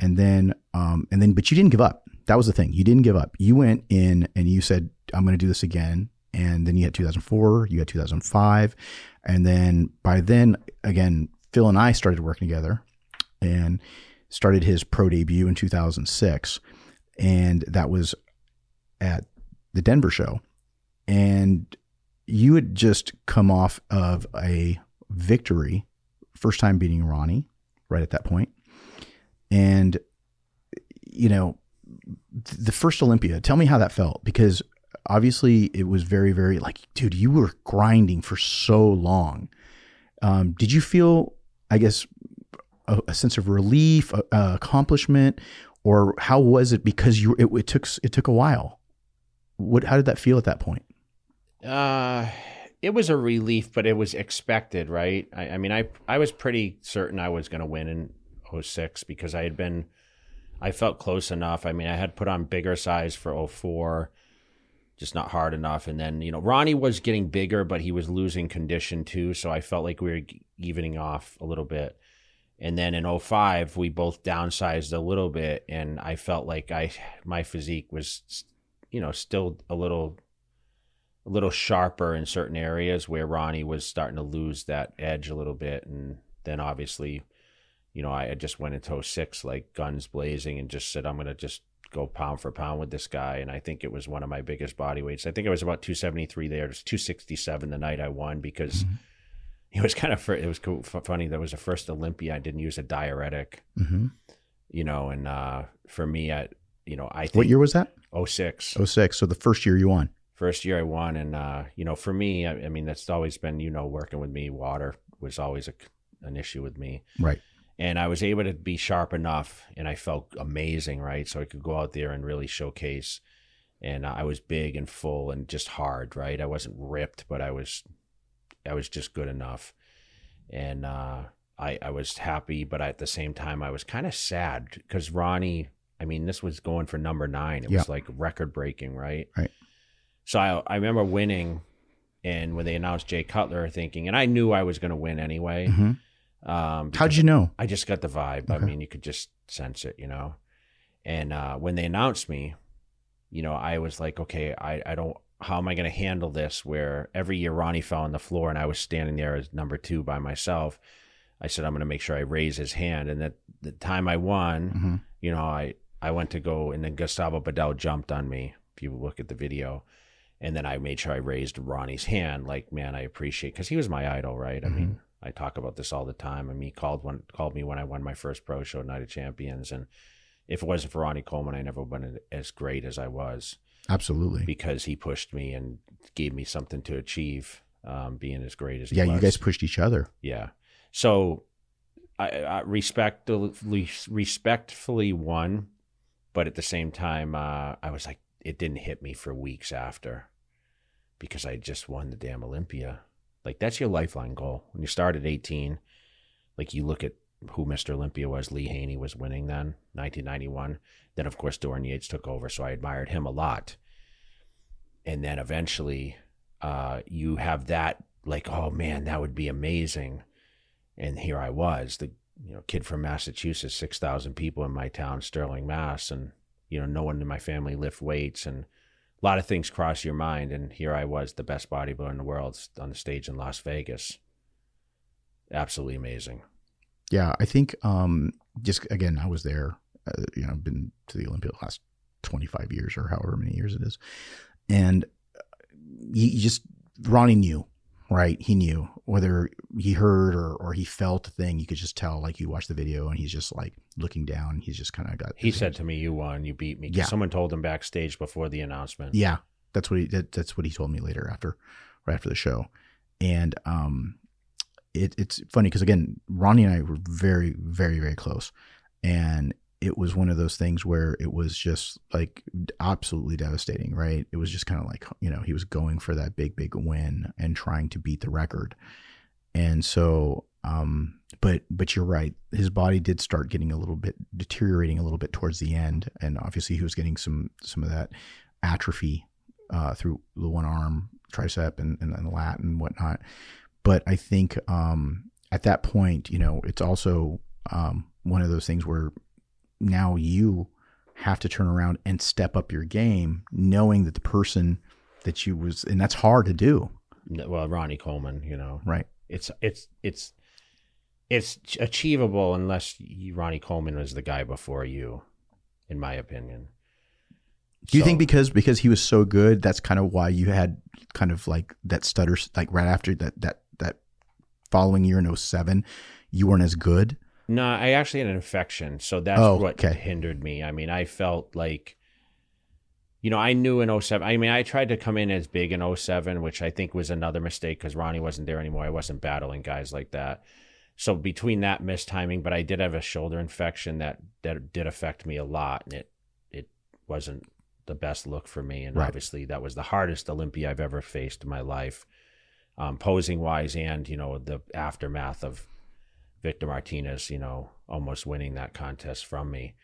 And then, um, and then, but you didn't give up. That was the thing. You didn't give up. You went in and you said, I'm going to do this again. And then you had 2004, you had 2005. And then by then, again, Phil and I started working together and started his pro debut in 2006. And that was at the Denver show. And you had just come off of a victory, first time beating Ronnie right at that point. And, you know, the first Olympia, tell me how that felt because obviously it was very, very like, dude, you were grinding for so long. Um, did you feel, I guess, a, a sense of relief, a, a accomplishment, or how was it because you it, it took it took a while? What how did that feel at that point? Uh, it was a relief, but it was expected, right? I, I mean, I I was pretty certain I was going to win in 06 because I had been, I felt close enough. I mean, I had put on bigger size for 04, just not hard enough. And then, you know, Ronnie was getting bigger, but he was losing condition too. So I felt like we were evening off a little bit. And then in 05, we both downsized a little bit. And I felt like I, my physique was, you know, still a little a little sharper in certain areas where Ronnie was starting to lose that edge a little bit. And then obviously, you know, I just went into 06 like guns blazing and just said, I'm going to just go pound for pound with this guy. And I think it was one of my biggest body weights. I think it was about 273 there. It was 267 the night I won because Mhm. it was kind of, it was cool, funny. That was the first Olympia I didn't use a diuretic, Mm-hmm. you know, and uh, for me, I, you know, I think What year was that? 06. 06. So the first year you won. first year I won, and uh, you know, for me, I, I mean, that's always been, you know, working with me. Water was always a, an issue with me, Right. And I was able to be sharp enough, and I felt amazing, right? So I could go out there and really showcase. And I was big and full and just hard, right? I wasn't ripped, but I was, I was just good enough, and uh, I I was happy, but at the same time, I was kind of sad because Ronnie. I mean, this was going for number nine. It Yeah. was like record breaking, right? Right. So I, I remember winning, and when they announced Jay Cutler, thinking, and I knew I was going to win anyway. hmm Um, How'd you know? I just got the vibe. I mean, you could just sense it, you know. And uh, when they announced me, you know, I was like, okay, I, I don't. How am I going to handle this? Where every year Ronnie fell on the floor and I was standing there as number two by myself. I said, I'm going to make sure I raise his hand. And that the time I won, hmm you know, I I went to go and then Gustavo Badell jumped on me. If you look at the video, and then I made sure I raised Ronnie's hand. Like, man, I appreciate because he was my idol, right? I mean, I talk about this all the time. I mean, he called one called me when I won my first pro show, Night of Champions, and if it wasn't for Ronnie Coleman, I never would have been as great as I was Absolutely. because he pushed me and gave me something to achieve, um, being as great as he Yeah, was. you guys pushed each other. Yeah. So I, I respectfully respectfully won, but at the same time, uh, I was like, it didn't hit me for weeks after because I just won the damn Olympia. Like that's your lifeline goal when you start at 18. Like you look at who Mr. Olympia was. Lee Haney was winning then, 1991. Then of course Dorian Yates took over, so I admired him a lot. And then eventually, uh, you have that like, oh man, that would be amazing and here I was, the you know kid from Massachusetts, six thousand people in my town, Sterling, Mass, and you know no one in my family lift weights, and a lot of things cross your mind, and here I was, the best bodybuilder in the world, on the stage in Las Vegas. Absolutely amazing. Yeah, I think um, just again, I was there. Uh, you know, I've been to the Olympia the last twenty five years or however many years it is, and you, you just Ronnie knew, right? He knew whether he heard or or he felt a thing. You could just tell. Like you watch the video, and he's just like looking down. He's just kind of got. He said to me, "You won. You beat me." Yeah. Someone told him backstage before the announcement. Yeah, that's what he that, that's what he told me later after right after the show, and um, it, it's funny because again, Ronnie and I were very very very close, and it was one of those things where it was just like absolutely devastating, right? It was just kind of like, you know, he was going for that big, big win and trying to beat the record. And so, um, but, but you're right. His body did start getting a little bit deteriorating a little bit towards the end. And obviously he was getting some, some of that atrophy, uh, through the one arm tricep and, and, and lat and whatnot. But I think, um, at that point, you know, it's also, um, one of those things where now you have to turn around and step up your game, knowing that the person that you was, and that's hard to do. Well, Ronnie Coleman, you know, right? It's it's it's it's achievable unless you, Ronnie Coleman was the guy before you, in my opinion. Do you so, think because because he was so good, that's kind of why you had kind of like that stutter, like right after that that that following year in 07, you weren't as good? No, I actually had an infection, so that's oh, what okay. hindered me. I mean, I felt like, you know, I knew in 07. I mean, I tried to come in as big in 07, which I think was another mistake because Ronnie wasn't there anymore. I wasn't battling guys like that. So between that missed timing, but I did have a shoulder infection that that did affect me a lot, and it it wasn't the best look for me. And right. obviously, that was the hardest Olympia I've ever faced in my life, um, posing wise, and you know the aftermath of Victor Martinez, you know, almost winning that contest from me.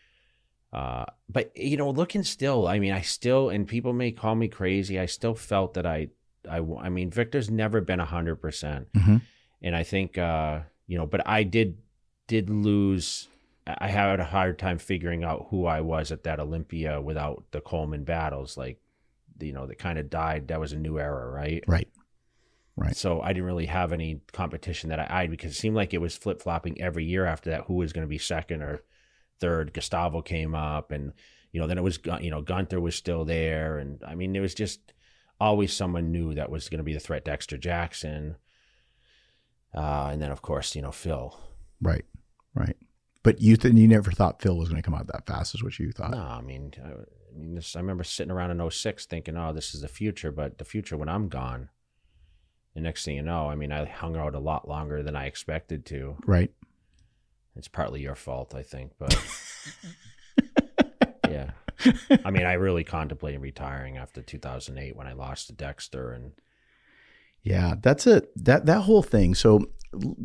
Uh, but you know, looking still, I mean, I still, and people may call me crazy. I still felt that I, I, I mean, Victor's never been a hundred percent, mm-hmm. and I think, uh, you know, but I did, did lose. I had a hard time figuring out who I was at that Olympia without the Coleman battles, like, you know, that kind of died. That was a new era, right? Right. Right. So I didn't really have any competition that I eyed because it seemed like it was flip flopping every year after that. Who was going to be second or third? Gustavo came up, and you know then it was you know Gunter was still there, and I mean it was just always someone new that was going to be the threat. Dexter Jackson, uh, and then of course you know Phil. Right. Right. But you th- you never thought Phil was going to come out that fast, is what you thought? No, I mean, I, I mean, this. I remember sitting around in 06 thinking, "Oh, this is the future," but the future when I'm gone and next thing you know, I mean, I hung out a lot longer than I expected to. Right. It's partly your fault, I think, but yeah. I mean, I really contemplated retiring after 2008 when I lost to Dexter and yeah, that's it. That that whole thing. So,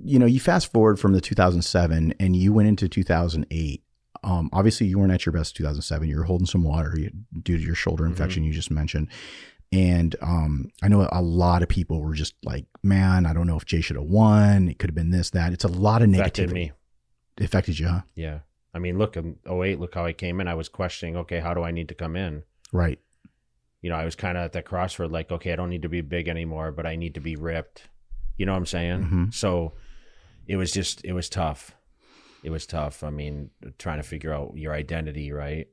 you know, you fast forward from the 2007 and you went into 2008. Um, obviously, you weren't at your best 2007. You were holding some water due to your shoulder mm-hmm. infection mm-hmm. you just mentioned. And um, I know a lot of people were just like, man, I don't know if Jay should have won. It could have been this, that. It's a lot of negativity. affected. Me. It affected you, huh? Yeah. I mean, look, in 08, look how I came in. I was questioning, okay, how do I need to come in? Right. You know, I was kind of at that crossroad, like, okay, I don't need to be big anymore, but I need to be ripped. You know what I'm saying? Mm-hmm. So it was just, it was tough. It was tough. I mean, trying to figure out your identity, right?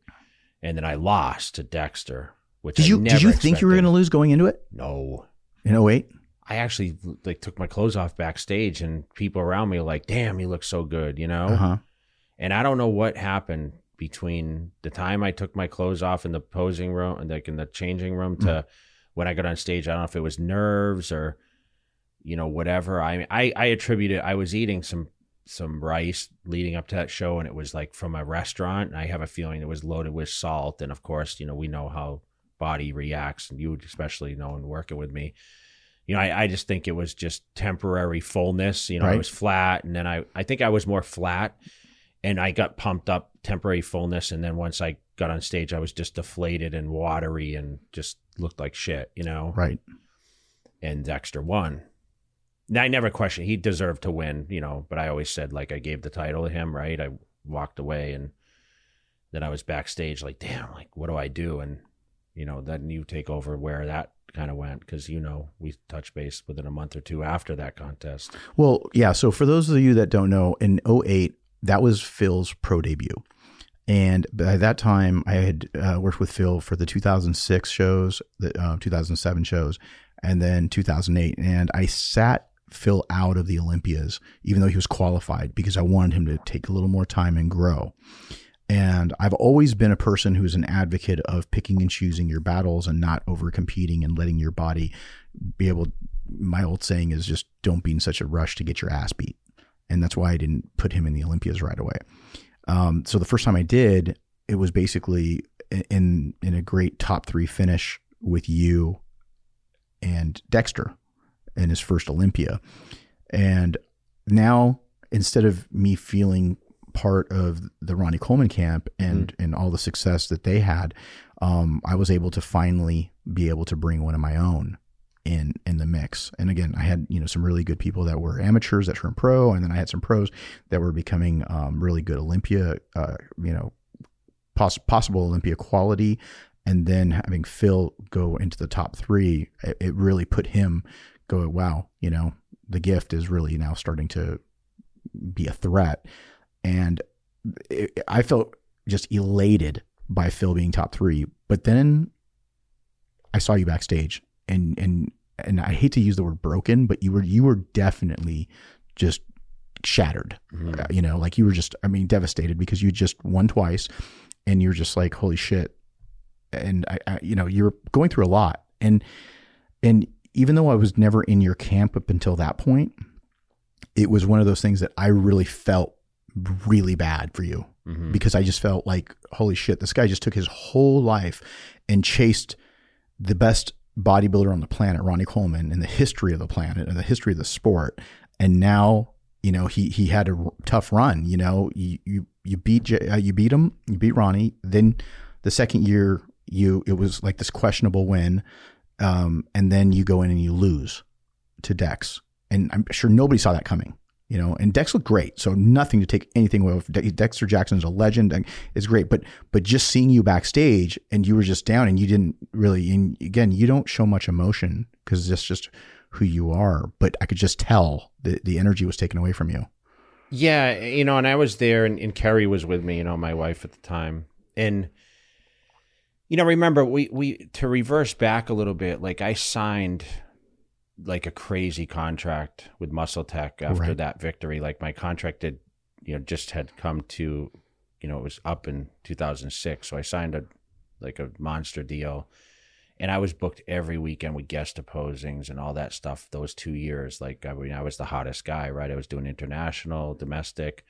And then I lost to Dexter which did I you did you think you were going to lose going into it? No. In 08? I actually like took my clothes off backstage, and people around me were like, "Damn, you look so good," you know. Uh-huh. And I don't know what happened between the time I took my clothes off in the posing room, and like in the changing room, to mm. when I got on stage. I don't know if it was nerves or, you know, whatever. I mean, I I attribute it. I was eating some some rice leading up to that show, and it was like from a restaurant. And I have a feeling it was loaded with salt, and of course, you know, we know how body reacts, and you would especially know and working with me. You know, I, I just think it was just temporary fullness. You know, right. I was flat, and then I I think I was more flat, and I got pumped up temporary fullness, and then once I got on stage, I was just deflated and watery and just looked like shit. You know, right. And Dexter won. Now I never questioned he deserved to win, you know, but I always said like I gave the title to him, right? I walked away and then I was backstage like, damn, like what do I do? And you know, then you take over where that kind of went because you know we touched base within a month or two after that contest. Well, yeah. So for those of you that don't know, in 08, that was Phil's pro debut. And by that time, I had uh, worked with Phil for the 2006 shows, the uh, 2007 shows, and then 2008. And I sat Phil out of the Olympias, even though he was qualified, because I wanted him to take a little more time and grow. And I've always been a person who's an advocate of picking and choosing your battles and not over competing and letting your body be able. My old saying is just don't be in such a rush to get your ass beat. And that's why I didn't put him in the Olympias right away. Um, so the first time I did, it was basically in in a great top three finish with you and Dexter in his first Olympia. And now instead of me feeling part of the Ronnie Coleman camp and mm and all the success that they had, um, I was able to finally be able to bring one of my own in in the mix. And again, I had you know some really good people that were amateurs that turned pro, and then I had some pros that were becoming um, really good Olympia, uh, you know, poss- possible Olympia quality. And then having Phil go into the top three, it, it really put him go, wow, you know, the gift is really now starting to be a threat. And it, I felt just elated by Phil being top three. But then I saw you backstage and, and, and I hate to use the word broken, but you were, you were definitely just shattered, mm-hmm. uh, you know, like you were just, I mean, devastated because you just won twice and you're just like, holy shit. And I, I you know, you're going through a lot and, and even though I was never in your camp up until that point, it was one of those things that I really felt really bad for you mm-hmm. because I just felt like, holy shit, this guy just took his whole life and chased the best bodybuilder on the planet, Ronnie Coleman, in the history of the planet and the history of the sport. And now, you know, he he had a tough run. You know, you you you beat uh, you beat him, you beat Ronnie. Then the second year, you it was like this questionable win, um, and then you go in and you lose to Dex and I'm sure nobody saw that coming. You know, and Dex looked great, so nothing to take anything away. De- Dexter Jackson's a legend, and is great. But but just seeing you backstage and you were just down, and you didn't really. And again, you don't show much emotion because it's just who you are. But I could just tell the the energy was taken away from you. Yeah, you know, and I was there, and, and Kerry was with me. You know, my wife at the time, and you know, remember we we to reverse back a little bit. Like I signed like a crazy contract with MuscleTech after right. that victory. Like my contract did, you know, just had come to, you know, it was up in 2006. So I signed a like a monster deal, and I was booked every weekend with guest opposings and all that stuff. Those two years, like I mean, I was the hottest guy, right? I was doing international, domestic,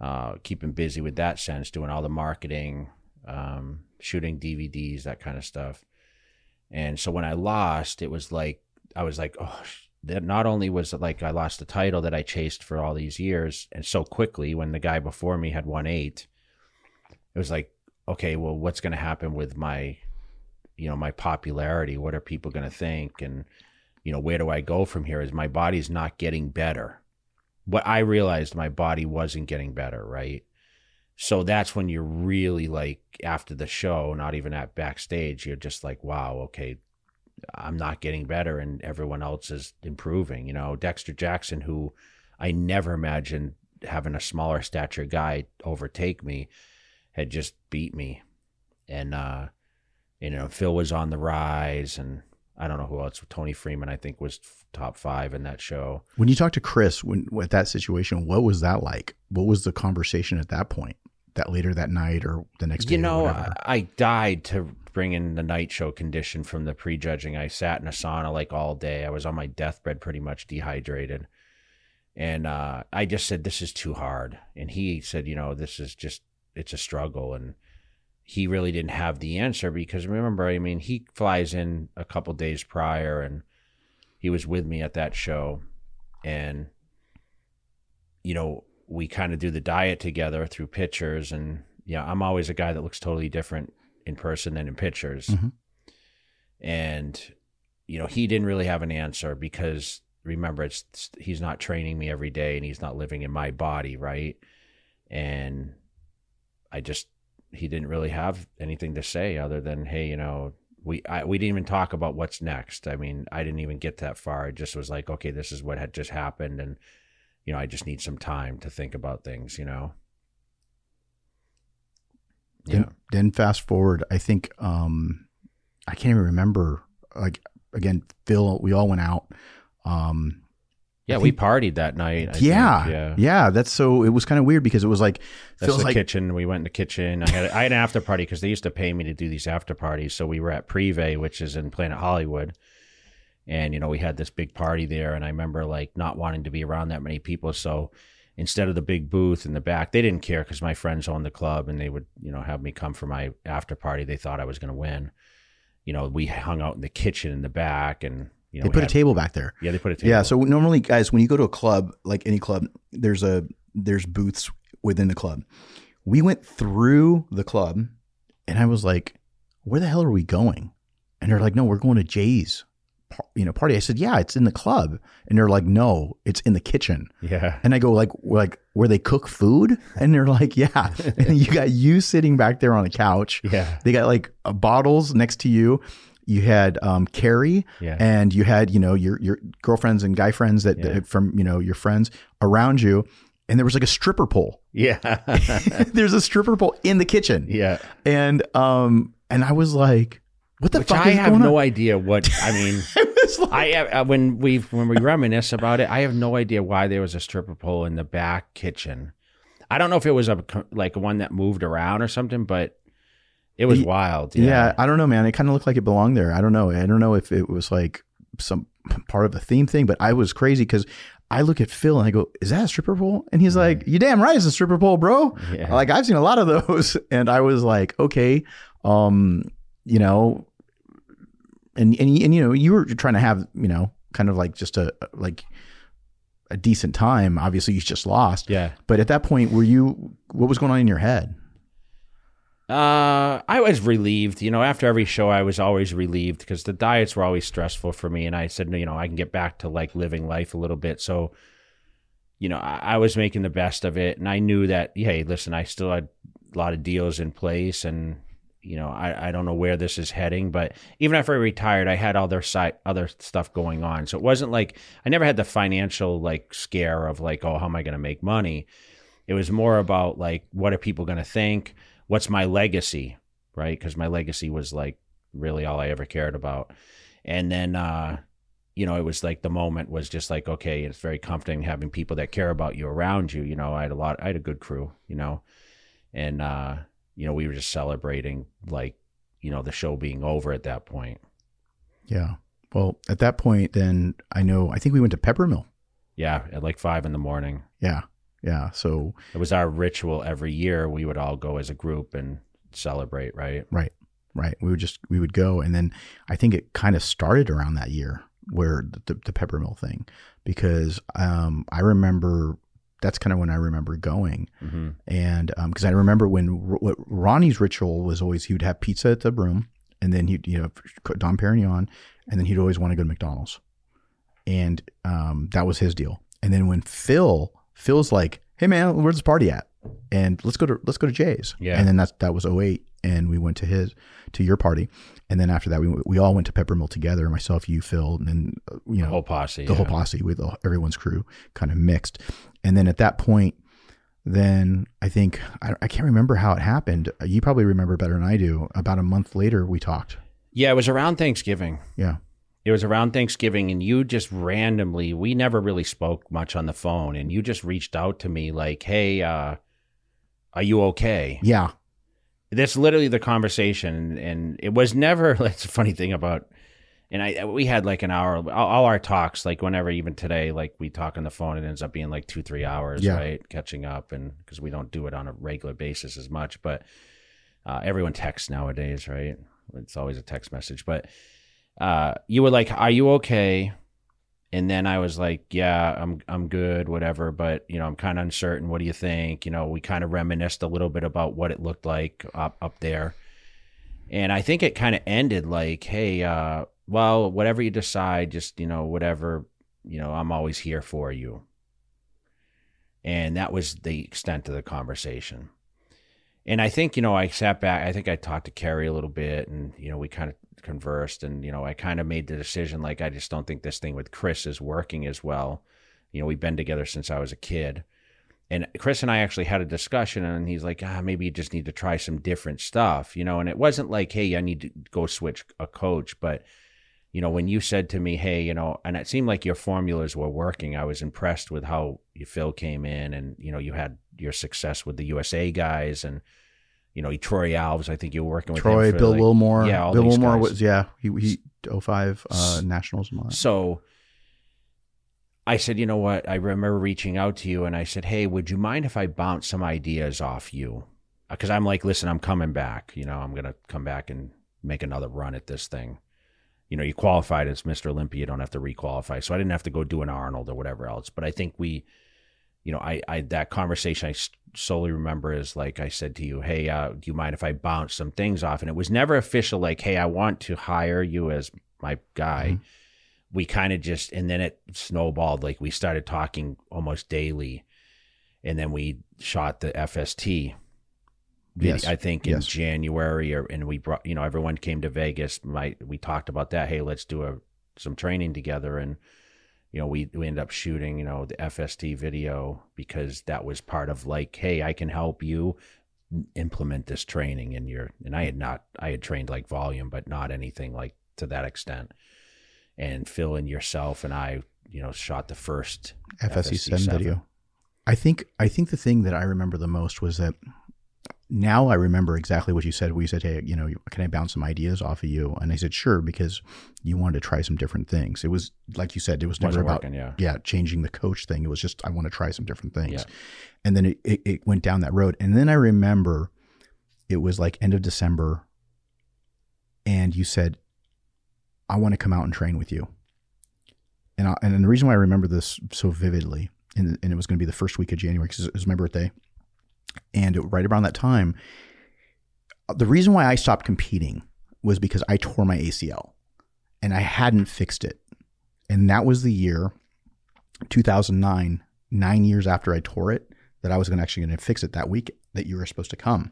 uh, keeping busy with that sense, doing all the marketing, um, shooting DVDs, that kind of stuff. And so when I lost, it was like I was like, oh, that not only was it like I lost the title that I chased for all these years and so quickly when the guy before me had won eight, it was like, okay, well, what's going to happen with my, you know, my popularity? What are people going to think? And, you know, where do I go from here? Is my body's not getting better? What I realized my body wasn't getting better, right? So that's when you're really like after the show, not even at backstage, you're just like, wow, okay, I'm not getting better and everyone else is improving. You know, Dexter Jackson, who I never imagined having a smaller stature guy overtake me, had just beat me. And, uh, you know, Phil was on the rise and I don't know who else. Tony Freeman, I think, was top five in that show. When you talked to Chris, when with that situation, what was that like? What was the conversation at that point? That later that night or the next day? You know, I died to bring in the night show condition from the prejudging. I sat in a sauna like all day. I was on my deathbed, pretty much dehydrated. And uh, I just said, This is too hard. And he said, You know, this is just, it's a struggle. And he really didn't have the answer because remember, I mean, he flies in a couple days prior and he was with me at that show. And, you know, we kind of do the diet together through pictures. And, yeah, I'm always a guy that looks totally different in person than in pictures. Mm-hmm. And you know, he didn't really have an answer because remember it's he's not training me every day and he's not living in my body, right? And I just he didn't really have anything to say other than hey, you know, we I, we didn't even talk about what's next. I mean, I didn't even get that far. It just was like, okay, this is what had just happened and you know, I just need some time to think about things, you know. Then, yeah. then fast forward, I think um, I can't even remember. Like again, Phil, we all went out. Um, yeah, think, we partied that night. I yeah, yeah, yeah. That's so. It was kind of weird because it was like that's Phil's the like, kitchen. We went in the kitchen. I had I had an after party because they used to pay me to do these after parties. So we were at Privé, which is in Planet Hollywood, and you know we had this big party there. And I remember like not wanting to be around that many people. So instead of the big booth in the back. They didn't care because my friends owned the club and they would, you know, have me come for my after party. They thought I was going to win. You know, we hung out in the kitchen in the back and, you know, they put had- a table back there. Yeah, they put a table. Yeah. So normally, guys, when you go to a club, like any club, there's a there's booths within the club. We went through the club, and I was like, "Where the hell are we going?" And they're like, "No, we're going to Jay's, you know, party." I said, "Yeah, it's in the club," and they're like, "No, it's in the kitchen." yeah. And I go like, like where they cook food, and they're like, "Yeah." and you got you sitting back there on a couch. Yeah. They got like uh, bottles next to you. You had um, Kerry, Yeah. and you had you know your your girlfriends and guy friends that, Yeah. that from you know your friends around you, and there was like a stripper pole. Yeah. There's a stripper pole in the kitchen, yeah. and um and I was like, what the Which fuck I is have going no on? idea what I mean. It was like, I uh, when we when we reminisce about it, I have no idea why there was a stripper pole in the back kitchen. I don't know if it was a co- like one that moved around or something, but it was Ye- wild. yeah. I don't know, man. It kind of looked like it belonged there. I don't know. I don't know if it was like some part of the theme thing, but I was crazy because. I look at Phil and I go, "Is that a stripper pole?" And he's like, "You damn right, it's a stripper pole, bro." Yeah. Like I've seen a lot of those, and I was like, okay, um, you know, and and and you know, you were trying to have you know, kind of like just a like a decent time. Obviously, you just lost, yeah. but at that point, were you? What was going on in your head? Uh, I was relieved. You know, after every show, I was always relieved because the diets were always stressful for me, and I said, you know, I can get back to like living life a little bit. So, you know, I, I was making the best of it, and I knew that. Hey, listen, I still had a lot of deals in place, and you know, I, I don't know where this is heading, but even after I retired, I had other side other stuff going on. So it wasn't like I never had the financial like scare of like, oh, how am I going to make money? It was more about like, what are people going to think? What's my legacy, right? Because my legacy was like really all I ever cared about. And then, uh, you know, it was like the moment was just like, okay, it's very comforting having people that care about you around you. You know, I had a lot, I had a good crew, you know, and, uh, you know, we were just celebrating like, you know, the show being over at that point. Yeah. Well, at that point, then I know. I think we went to Peppermill. Yeah, at like five in the morning. Yeah. Yeah. So It was our ritual every year. We would all go as a group and celebrate, right? Right. Right. We would just we would go, and then I think it kind of started around that year where the, the Peppermill thing, because um, I remember that's kind of when I remember going, hmm and because I remember when what Ronnie's ritual was always he would have pizza at the room, and then he'd you know Dom Perignon, and then he'd always want to go to McDonald's, and um, that was his deal. And then when Phil Phil's like, "Hey man, where's the party at?" and let's go to let's go to Jay's. Yeah. And then that's that was 08 and we went to his to your party. And then after that we we all went to Peppermill together, myself, you, Phil, and then uh, you know The whole posse. the whole posse with everyone's crew kind of mixed. And then at that point then I think I, I can't remember how it happened. You probably remember better than I do. About a month later we talked. Yeah, it was around Thanksgiving. Yeah. It was around Thanksgiving, and you just randomly, we never really spoke much on the phone, and you just reached out to me like, hey, uh, are you okay? Yeah. That's literally the conversation, and it was never. That's a funny thing about, and I we had like an hour. All, all our talks, like whenever, even today, like we talk on the phone, it ends up being like two, three hours, Yeah. right? Catching up, and because we don't do it on a regular basis as much, but uh, everyone texts nowadays, right? It's always a text message, but uh, you were like, "Are you okay?" And then I was like, "Yeah, I'm I'm good, whatever." But you know, I'm kind of uncertain. What do you think? You know, we kind of reminisced a little bit about what it looked like up up there, and I think it kind of ended like, "Hey, uh, well, whatever you decide, just you know, whatever, you know, I'm always here for you." And that was the extent of the conversation. And I think, you know, I sat back, I think I talked to Kerry a little bit and, you know, we kind of conversed and, you know, I kind of made the decision like, I just don't think this thing with Chris is working as well. You know, we've been together since I was a kid. And Chris and I actually had a discussion and he's like, ah, maybe you just need to try some different stuff, you know, and it wasn't like, hey, I need to go switch a coach. But, you know, when you said to me, hey, you know, and it seemed like your formulas were working, I was impressed with how you Phil came in and, you know, you had your success with the USA guys and, you know, Troy Alves, I think you were working with Troy, Bill like- Wilmore. yeah, Bill Wilmore guys. was yeah, he he 05 uh, nationals. So I said, you know what? I remember reaching out to you and I said, hey, would you mind if I bounce some ideas off you? Because I'm like, listen, I'm coming back. You know, I'm going to come back and make another run at this thing. You know, you qualified as Mr. Olympia, you don't have to requalify. So I didn't have to go do an Arnold or whatever else. But I think we, you know, I, I that conversation I solely remember is like I said to you, hey, uh, do you mind if I bounce some things off? And it was never official, like, hey, I want to hire you as my guy. Mm-hmm we kind of just and then it snowballed like we started talking almost daily and then we shot the fst yes. i think in yes. january or and we brought you know everyone came to vegas my we talked about that hey let's do a some training together and you know we we ended up shooting you know the fst video because that was part of like hey i can help you implement this training in your and i had not i had trained like volume but not anything like to that extent and Phil and yourself and I, you know, shot the first FST, FST 7 video. I think I think the thing that I remember the most was that now I remember exactly what you said. We said, "Hey, you know, can I bounce some ideas off of you?" And I said, "Sure," because you wanted to try some different things. It was like you said, it was never about yeah. yeah. changing the coach thing. It was just I want to try some different things. Yeah. And then it, it, it went down that road. And then I remember it was like end of December, and you said, I want to come out and train with you. And I, and the reason why I remember this so vividly, and, and it was going to be the first week of January because it was my birthday, and right around that time, the reason why I stopped competing was because I tore my ACL, and I hadn't fixed it, and that was the year, 2009, nine years after I tore it, that I was going to actually going to fix it that week that you were supposed to come.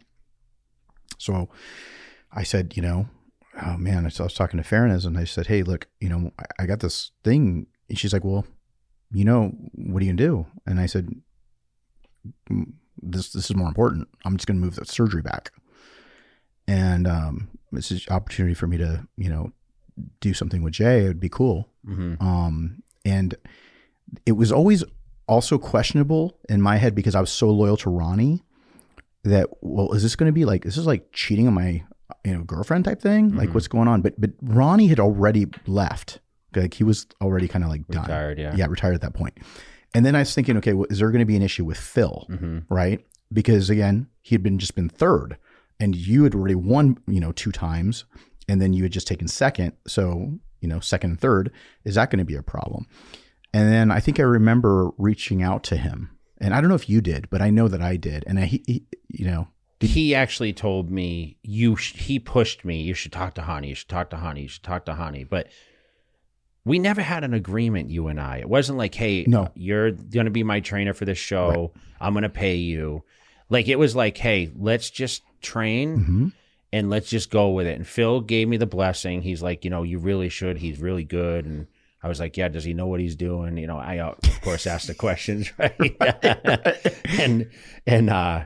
So I said, you know, oh man, I was talking to Fairness and I said, hey, look, you know, I got this thing. And she's like, well, you know, what are you gonna do? And I said, this this is more important. I'm just gonna move the surgery back. And um, this is opportunity for me to, you know, do something with Jay. It would be cool. Mm-hmm. Um, and it was always also questionable in my head because I was so loyal to Ronnie that well, is this going to be like this is like cheating on my you know girlfriend type thing mm-hmm. like what's going on but but ronnie had already left like he was already kind of like done retired yeah yeah retired at that point and then i was thinking okay well, is there going to be an issue with phil? Mm-hmm. right? Because again he had been just been third and you had already won you know two times and then you had just taken second. So you know second and third is that going to be a problem? And then i think i remember reaching out to him and i don't know if you did but i know that i did and I, he, he you know he actually told me you sh- he pushed me you should talk to Hany you should talk to Hany you should talk to Hany but we never had an agreement you and i it wasn't like hey no you're gonna be my trainer for this show right. i'm gonna pay you like it was like hey let's just train mm-hmm. and let's just go with it and phil gave me the blessing he's like you know you really should he's really good and I was like, yeah, does he know what he's doing? You know, I of course asked the questions, right? and and uh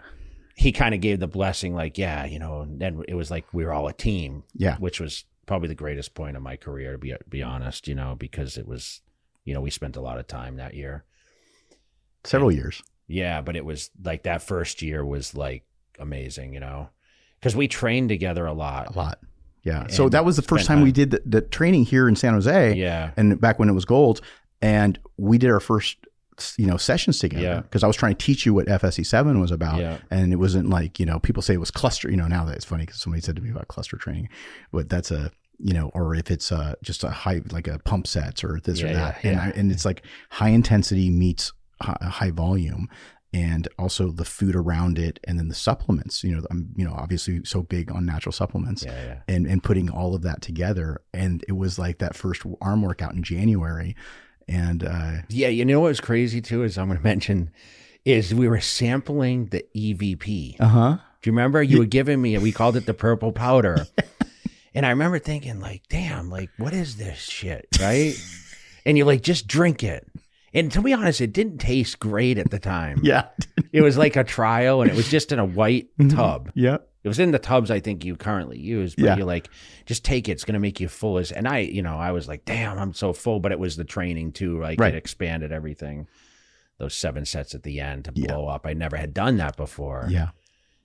he kind of gave the blessing, like, yeah, you know, and then it was like we were all a team. Yeah. Which was probably the greatest point of my career, to be be mm-hmm. honest, you know, because it was, you know, we spent a lot of time that year. Several and, years. Yeah, but it was like that first year was like amazing, you know, because we trained together a lot. A lot. Yeah. And so that was the first time, time, we did the, the, training here in San Jose. Yeah. And back when it was gold. And we did our first you know sessions together because yeah. I was trying to teach you what FST seven was about, yeah. and it wasn't like you know people say it was cluster. You know now that it's funny because somebody said to me about cluster training, but that's a you know, or if it's uh, just a high like a pump sets or this yeah, or that, and I, and it's like high intensity meets high, high volume, and also the food around it and then the supplements you know i'm you know obviously so big on natural supplements yeah, yeah. and and putting all of that together and it was like that first arm workout in january and uh, yeah, you know what's crazy too is I'm going to mention is we were sampling the EVP. Uh huh. Do you remember you were giving me? We called it the purple powder, and I remember thinking like, damn, like what is this shit, right? and you're like, just drink it. And to be honest, it didn't taste great at the time. Yeah. it was like a trial and it was just in a white mm-hmm. tub. Yeah. It was in the tubs I think you currently use, but yeah. you're like, just take it. It's going to make you full as. And I, you know, I was like, damn, I'm so full. But it was the training too. Like right. it expanded everything. Those seven sets at the end to blow up. I never had done that before. Yeah.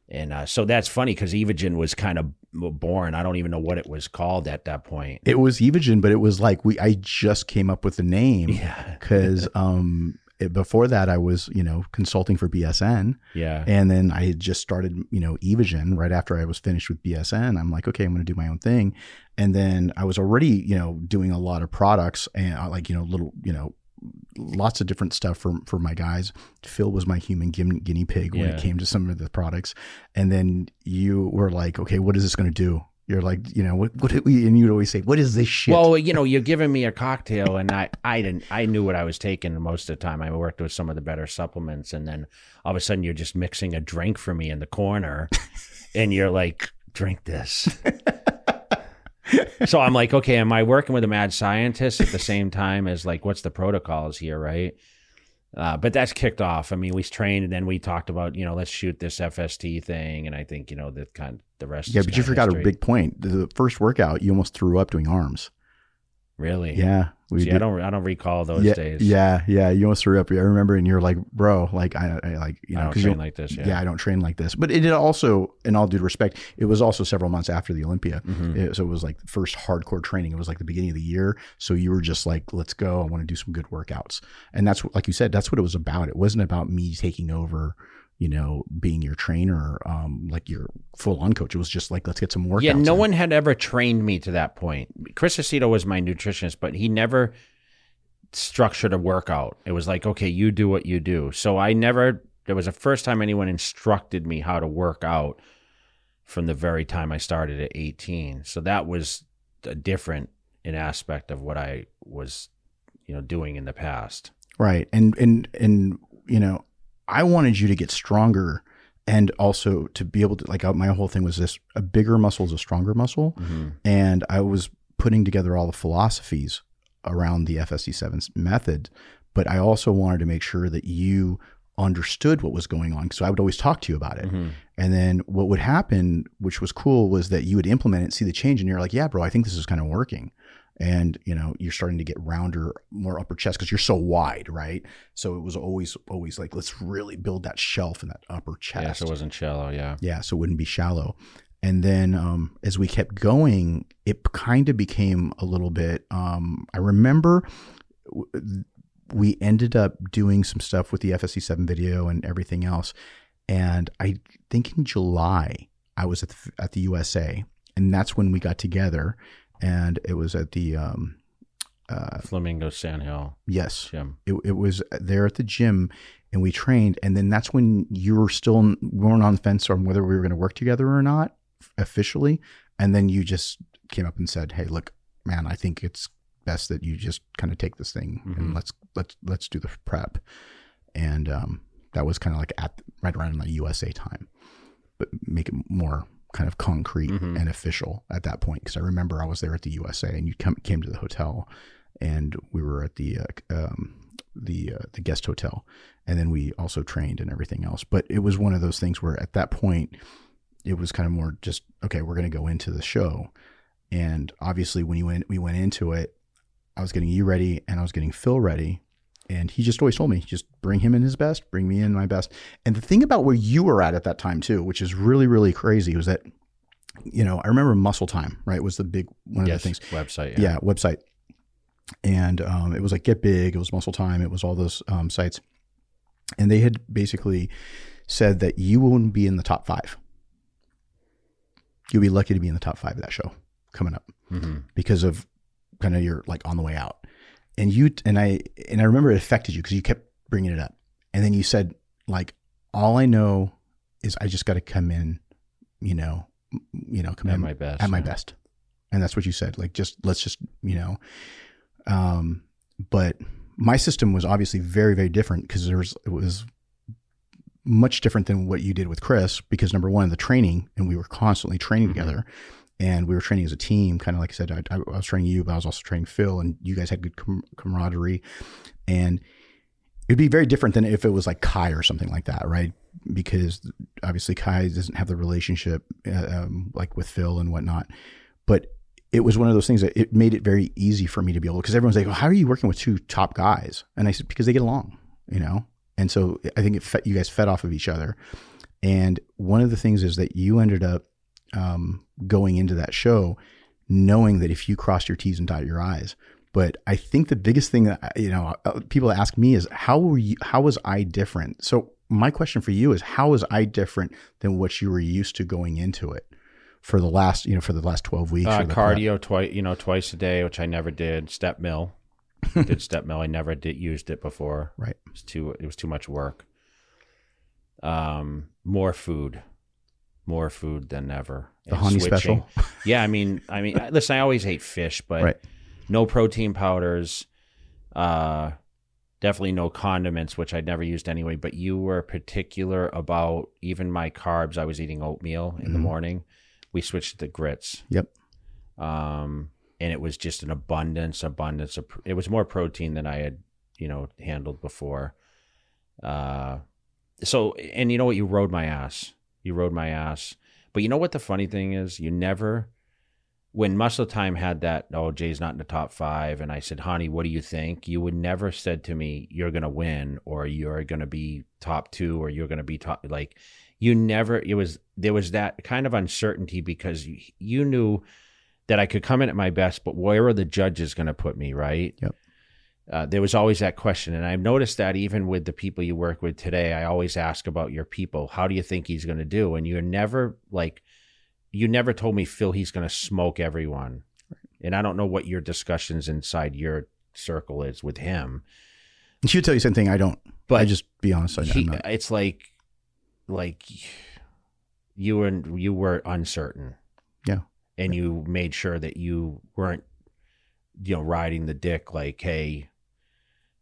And uh, so that's funny because Evogen was kind of born. I don't even know what it was called at that point. It was Evogen, but it was like we I just came up with the name Yeah. because um it, before that I was you know consulting for BSN Yeah. and then I had just started you know Evogen right after I was finished with BSN. I'm like okay I'm going to do my own thing, and then I was already you know doing a lot of products and uh, like you know little you know lots of different stuff for for my guys. Phil was my human guinea pig when Yeah. it came to some of the products, and then you were like okay what is this going to do? You're like, you know, what, what, and you'd always say, what is this shit? Well, you know, you're giving me a cocktail, and I, I didn't, I knew what I was taking most of the time. I worked with some of the better supplements, and then all of a sudden, you're just mixing a drink for me in the corner, and you're like, drink this. so I'm like, okay, am I working with a mad scientist at the same time as like, what's the protocols here, right? Uh, but that's kicked off. I mean, we trained, and then we talked about, you know, let's shoot this FST thing, and I think, you know, the kind, the rest. yeah, but you forgot history. a big point. The first workout, you almost threw up doing arms. Really? Yeah, we See, I don't, I don't recall those yeah, days. Yeah, yeah, you almost threw up. I remember, and you're like, bro, like I, I like you I know, don't 'cause train like this. yeah. Yeah. I don't train like this. But it did also, in all due respect, it was also several months after the Olympia. Mhm. It- so it was like the first hardcore training. It was like the beginning of the year. So you were just like, let's go. I want to do some good workouts. And that's what, like you said, that's what it was about. It wasn't about me taking over, you know, being your trainer, um, like your full on coach. It was just like, let's get some workouts. Yeah, no in. one had ever trained me to that point. Chris Aceto was my nutritionist, but he never structured a workout. It was like, okay, you do what you do. So I never, there was the first time anyone instructed me how to work out from the very time I started at 18. So that was a different an aspect of what I was, you know, doing in the past. Right. And and and you know, I wanted you to get stronger and also to be able to like uh, my whole thing was this a bigger muscle is a stronger muscle Mm-hmm. and I was putting together all the philosophies around the FST-7 method, but I also wanted to make sure that you understood what was going on. So I would always talk to you about it. Mm-hmm. And then what would happen, which was cool, was that you would implement it, see the change, and you're like, yeah, bro, I think this is kind of working. And you know, you're starting to get rounder, more upper chest because you're so wide, right? So it was always, always like, let's really build that shelf in that upper chest. Yeah, so it wasn't shallow. Yeah. Yeah, so it wouldn't be shallow. And then um, as we kept going, it kind of became a little bit. Um, I remember w- we ended up doing some stuff with the FST-7 video and everything else. And I think in July, I was at the, at the USA, and that's when we got together. And it was at the, um, uh, Flamingo Sandhill yes, gym. it, it was there at the gym and we trained and then that's when you were still we weren't on the fence on whether we were going to work together or not officially and then you just came up and said hey look man i think it's best that you just kind of take this thing Mhm. and let's let's let's do the prep and um, that was kind of like at right around the usa time but make it more kind of concrete Mhm. and official at that point because i remember i was there at the usa and you come, came to the hotel and we were at the uh, um, the uh, the guest hotel, and then we also trained and everything else. But it was one of those things where at that point, it was kind of more just okay. We're going to go into the show, and obviously when you went we went into it, I was getting you ready and I was getting Phil ready. And he just always told me, just bring him in his best, bring me in my best. And the thing about where you were at at that time too, which is really, really crazy, was that, you know, I remember Muscle Time, right? Was the big one of yes, the things website. yeah, website. And um, it was like Get Big, it was Muscle Time, it was all those um, sites. And they had basically said that you wouldn't be in the top five. You'll be lucky to be in the top five of that show coming up hmm because of kind of your like on the way out. And you and I and I remember it affected you because you kept bringing it up. And then you said like, all I know is I just got to come in, you know, m- you know, come At in my best. at my yeah. best and that's what you said like just let's just you know um but my system was obviously very very different because there was it was much different than what you did with chris because number one the training and we were constantly training Mhm. together and we were training as a team kind of like i said I, I was training you but i was also training phil and you guys had good com- camaraderie and it'd be very different than if it was like kai or something like that right because obviously kai doesn't have the relationship uh, um, like with phil and whatnot but it was one of those things that it made it very easy for me to be able because everyone's like, well, how are you working with two top guys? And I said, because they get along, you know? And so I think it fed, you guys fed off of each other. And one of the things is that you ended up um, going into that show knowing that if you crossed your T's and dot your I's. But I think the biggest thing that you know uh, people ask me is how were you? How was I different? So my question for you is how was I different than what you were used to going into it for the last you know for the last twelve weeks? Uh, cardio twice, you know, twice a day, which I never did. Step mill, did step mill. I never did used it before. Right. It was too. It was too much work. Um, more food, more food than ever. The Hany switching. special. Yeah, I mean, I mean, listen, I always hate fish, but Right. no protein powders. Uh, definitely no condiments, which I'd never used anyway. But you were particular about even my carbs. I was eating oatmeal in the Mhm. morning. We switched to grits. Yep. Um, and it was just an abundance, abundance of. It was more protein than I had, you know, handled before. Uh, so and you know what? You rode my ass. You rode my ass. But you know what the funny thing is? You never, when Muscle Time had that, oh, Jay's not in the top five, and I said, Hany, what do you think? You would never said to me, you're going to win, or you're going to be top two, or you're going to be top. Like, you never, it was, there was that kind of uncertainty because you, you knew that I could come in at my best, but where are the judges going to put me, right? Yep. Uh, there was always that question. And I've noticed that even with the people you work with today, I always ask about your people. How do you think he's going to do? And you're never like, you never told me, Phil, he's going to smoke everyone. And I don't know what your discussions inside your circle is with him. And she would tell you the same thing. I don't. But I just be honest. I, he, it's like, like you were you were uncertain. Yeah. and you made sure that you weren't, you know, riding the dick like, hey,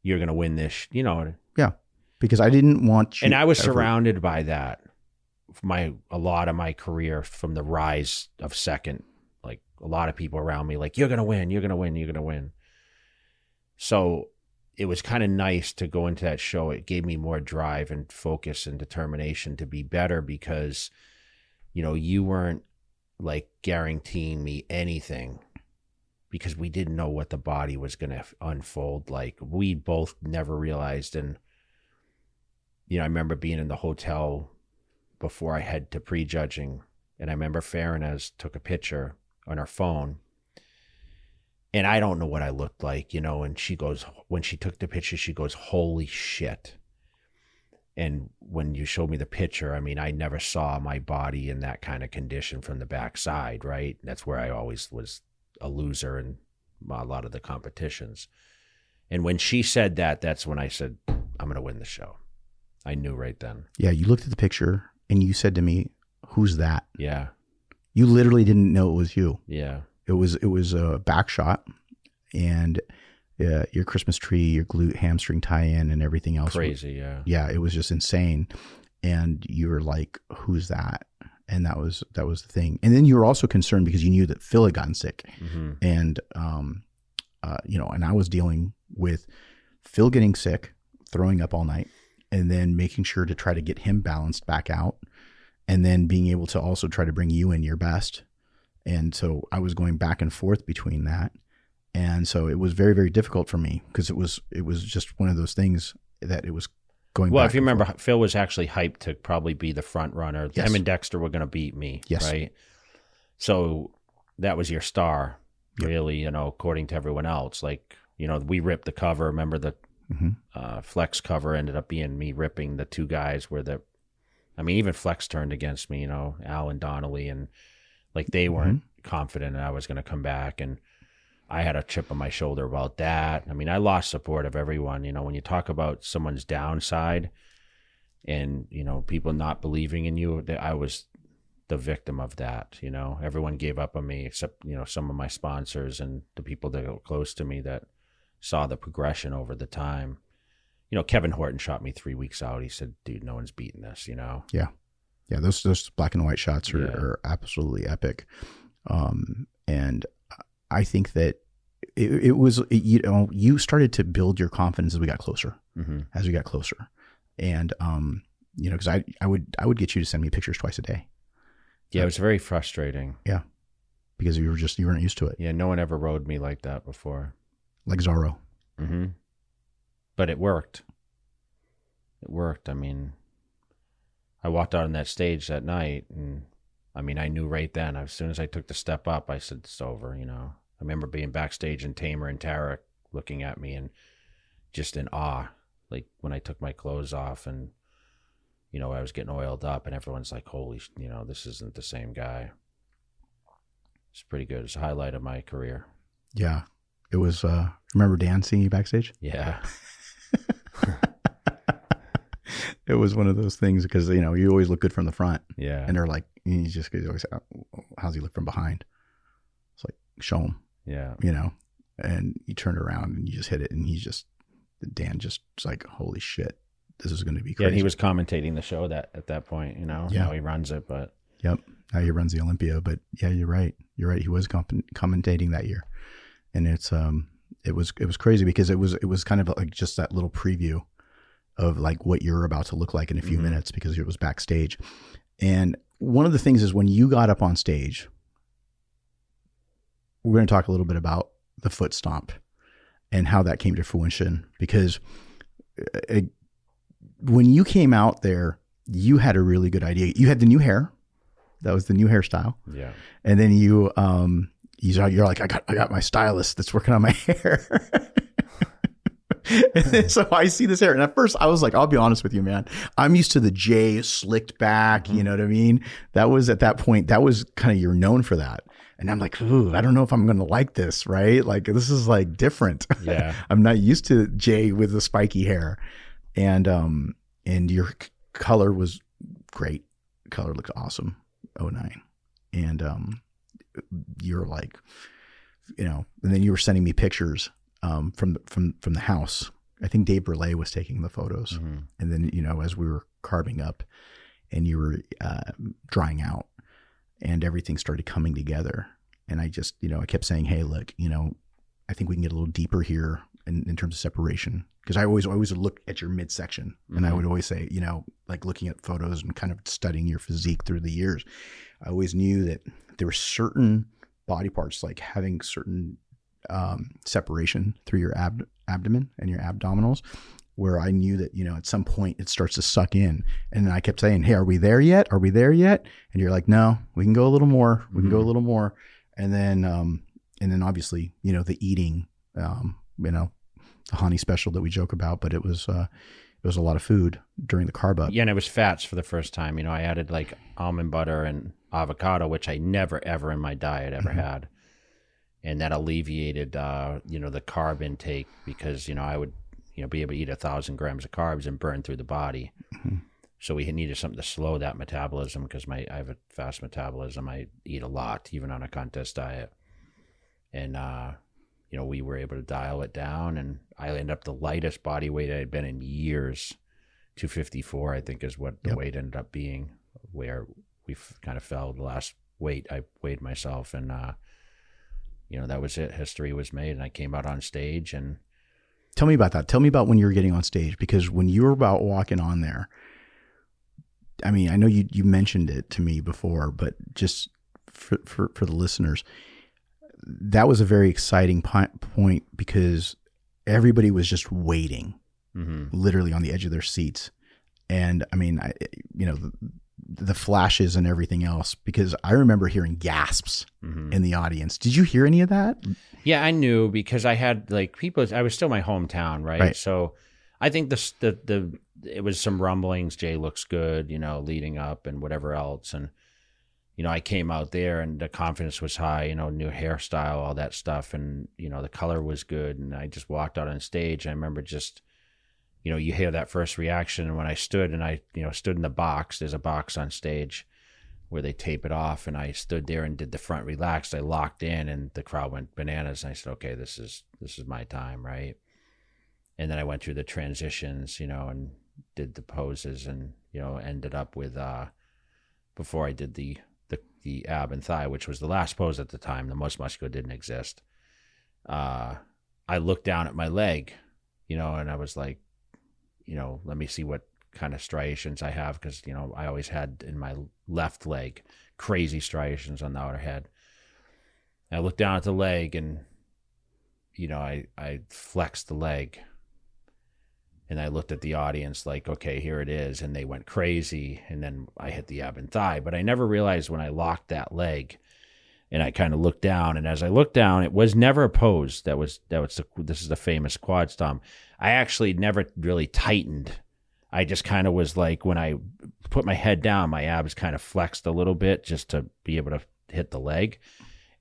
you're gonna win this, you know. Yeah, because I didn't want you. And I was ever- surrounded by that. My a lot of my career from the rise of second, like a lot of people around me, like you're gonna win, you're gonna win, you're gonna win. So it was kind of nice to go into that show. It gave me more drive and focus and determination to be better because, you know, you weren't like guaranteeing me anything because we didn't know what the body was going to unfold like. We both never realized. And, you know, I remember being in the hotel before I head to prejudging, and I remember Farronez took a picture on her phone and I don't know what I looked like, you know. And she goes, when she took the picture, she goes, "Holy shit!" And when you showed me the picture, I mean, I never saw my body in that kind of condition from the backside, right? That's where I always was a loser in a lot of the competitions. And when she said that, that's when I said, "I'm going to win the show." I knew right then. Yeah, you looked at the picture and you said to me, "Who's that?" Yeah, You literally didn't know it was you. yeah, It was it was a back shot, and uh, your Christmas tree, your glute hamstring tie-in, and everything else. crazy. Yeah, yeah, it was just insane. And you were like, "Who's that?" And that was that was the thing. And then you were also concerned because you knew that Phil had gotten sick, hmm and um, uh, you know, and I was dealing with Phil getting sick, throwing up all night, and then making sure to try to get him balanced back out, and then being able to also try to bring you in your best. And so I was going back and forth between that, and so it was very very difficult for me because it was it was just one of those things that it was going. Well, if you remember, forth. Phil was actually hyped to probably be the front runner. Yes. Him and Dexter were going to beat me, Yes. right? So that was your star, Yep. really. You know, according to everyone else, like you know, we ripped the cover. Remember the Mhm. uh, Flex cover ended up being me ripping the two guys where the, I mean, even Flex turned against me. You know, Al and Donnelly, and like they weren't confident I was going to come back, and I had a chip on my shoulder about that. I mean, I lost support of everyone. You know, when you talk about someone's downside and, you know, people not believing in you, that I was the victim of that. You know, everyone gave up on me except, you know, some of my sponsors and the people that were close to me that saw the progression over the time. You know, Kevin Horton shot me three weeks out. He said, dude, no one's beating this, you know? Yeah, Yeah. those those black and white shots are, Yeah. are absolutely epic, um, and I think that it, it was it, you know you started to build your confidence as we got closer, hmm as we got closer, and um, you know because I I would I would get you to send me pictures twice a day Yeah, it was very frustrating. Yeah, because you were just you weren't used to it, Yeah, no one ever rode me like that before. like Zorro. hmm But it worked. It worked. I mean, I walked out on that stage that night, and I mean, I knew right then. As soon as I took the step up, I said, "It's over." You know, I remember being backstage and Tamer and Tarek looking at me and just in awe, like when I took my clothes off and you know I was getting oiled up, and everyone's like, "Holy, you know, this isn't the same guy." It's pretty good. It's a highlight of my career. Yeah. It was, uh, remember Dan seeing you backstage? Yeah. It was one of those things because, you know, you always look good from the front. Yeah. And they're like, you just always, "Oh, how's he look from behind? It's like, show him, yeah. you know? And you turn around and you just hit it. And he's just, Dan just like, holy shit, this is going to be Yeah, crazy. and he was commentating the show that at that point, you know. Yeah. Now he runs it, but Yep. Now he runs the Olympia, but yeah, you're right. You're right. He was comp- commentating that year, and it's um, it was it was crazy because it was it was kind of like just that little preview of like what you're about to look like in a few Mhm. minutes because it was backstage, and one of the things is when you got up on stage, we're going to talk a little bit about the foot stomp and how that came to fruition because uh, it, when you came out there, you had a really good idea. You had the new hair. That was the new hairstyle. yeah. And then you, um, you- you're like, I got, I got my stylist that's working on my hair. so I see this hair, and at first I was like, I'll be honest with you, man. I'm used to the J slicked back. You know what I mean? That was at that point. That was kind of you're known for that. And I'm like, ooh, I don't know if I'm going to like this, right? Like this is like different. Yeah. I'm not used to Jay with the spiky hair, and um, and your c- color was great. Color looked awesome. 09. and um, you're like, you know, and then you were sending me pictures um from from from the house. I think Dave Burley was taking the photos, Mhm. and then you know as we were carving up, and you were uh, drying out, and everything started coming together. And I just, you know, I kept saying, "Hey, look, you know, I think we can get a little deeper here in, in terms of separation." Because I always always would look at your midsection, and I Mhm. would always say, you know, like looking at photos and kind of studying your physique through the years, I always knew that there were certain body parts, like having certain um, separation through your ab- abdomen and your abdominals, where I knew that you know at some point it starts to suck in, and I kept saying, "Hey, are we there yet? Are we there yet?" And you're like, "No, we can go a little more. We can go a little more." And then, um, and then obviously, you know, the eating, um, you know, the Hany special that we joke about, but it was uh, it was a lot of food during the carb up. Yeah, and it was fats for the first time. You know, I added like almond butter and avocado, which I never ever in my diet ever Mhm. had. And that alleviated uh, you know, the carb intake because, you know, I would, you know, be able to eat a thousand grams of carbs and burn through the body. Mhm. So we needed something to slow that metabolism because my I have a fast metabolism. I eat a lot, even on a contest diet. And uh, you know, we were able to dial it down and I ended up the lightest body weight I had been in years. 254, I think, is what the Yep. weight ended up being, where we kind of fell the last weight I weighed myself. And, uh, you know, that was it. History was made. And I came out on stage and Tell me about that. Tell me about when you were getting on stage because when you were about walking on there, I mean, I know you you mentioned it to me before, but just for for, for the listeners, that was a very exciting point because everybody was just waiting, mhm. literally on the edge of their seats, and I mean, I, you know, the, flashes and everything else. Because I remember hearing gasps Mhm. in the audience. Did you hear any of that? Yeah, I knew because I had like people. I was still my hometown, right? Right. So I think the the the it was some rumblings. Jay looks good, you know, leading up and whatever else, and you know, I came out there and the confidence was high. You know, new hairstyle, all that stuff, and you know, the color was good, and I just walked out on stage. I remember just. You know, you hear that first reaction, and when I stood and I, you know, stood in the box. There's a box on stage, where they tape it off and I stood there and did the front relaxed. I locked in and the crowd went bananas and I said, Okay, this is this is my time, right? And then I went through the transitions, you know, and did the poses and, you know, ended up with uh before I did the the, the ab and thigh, which was the last pose at the time, the most muscular didn't exist. Uh I looked down at my leg, you know, and I was like, you know, let me see what kind of striations I have because you know I always had in my left leg crazy striations on the outer head. I looked down at the leg and you know I I flexed the leg And I looked at the audience like, okay, here it is. And they went crazy. And then I hit the ab and thigh. But I never realized when I locked that leg and I kind of looked down. And as I looked down, it was never a pose. That was, that was, the, this is the famous quad stomp. I actually never really tightened. I just kind of was like, when I put my head down, my abs kind of flexed a little bit just to be able to hit the leg.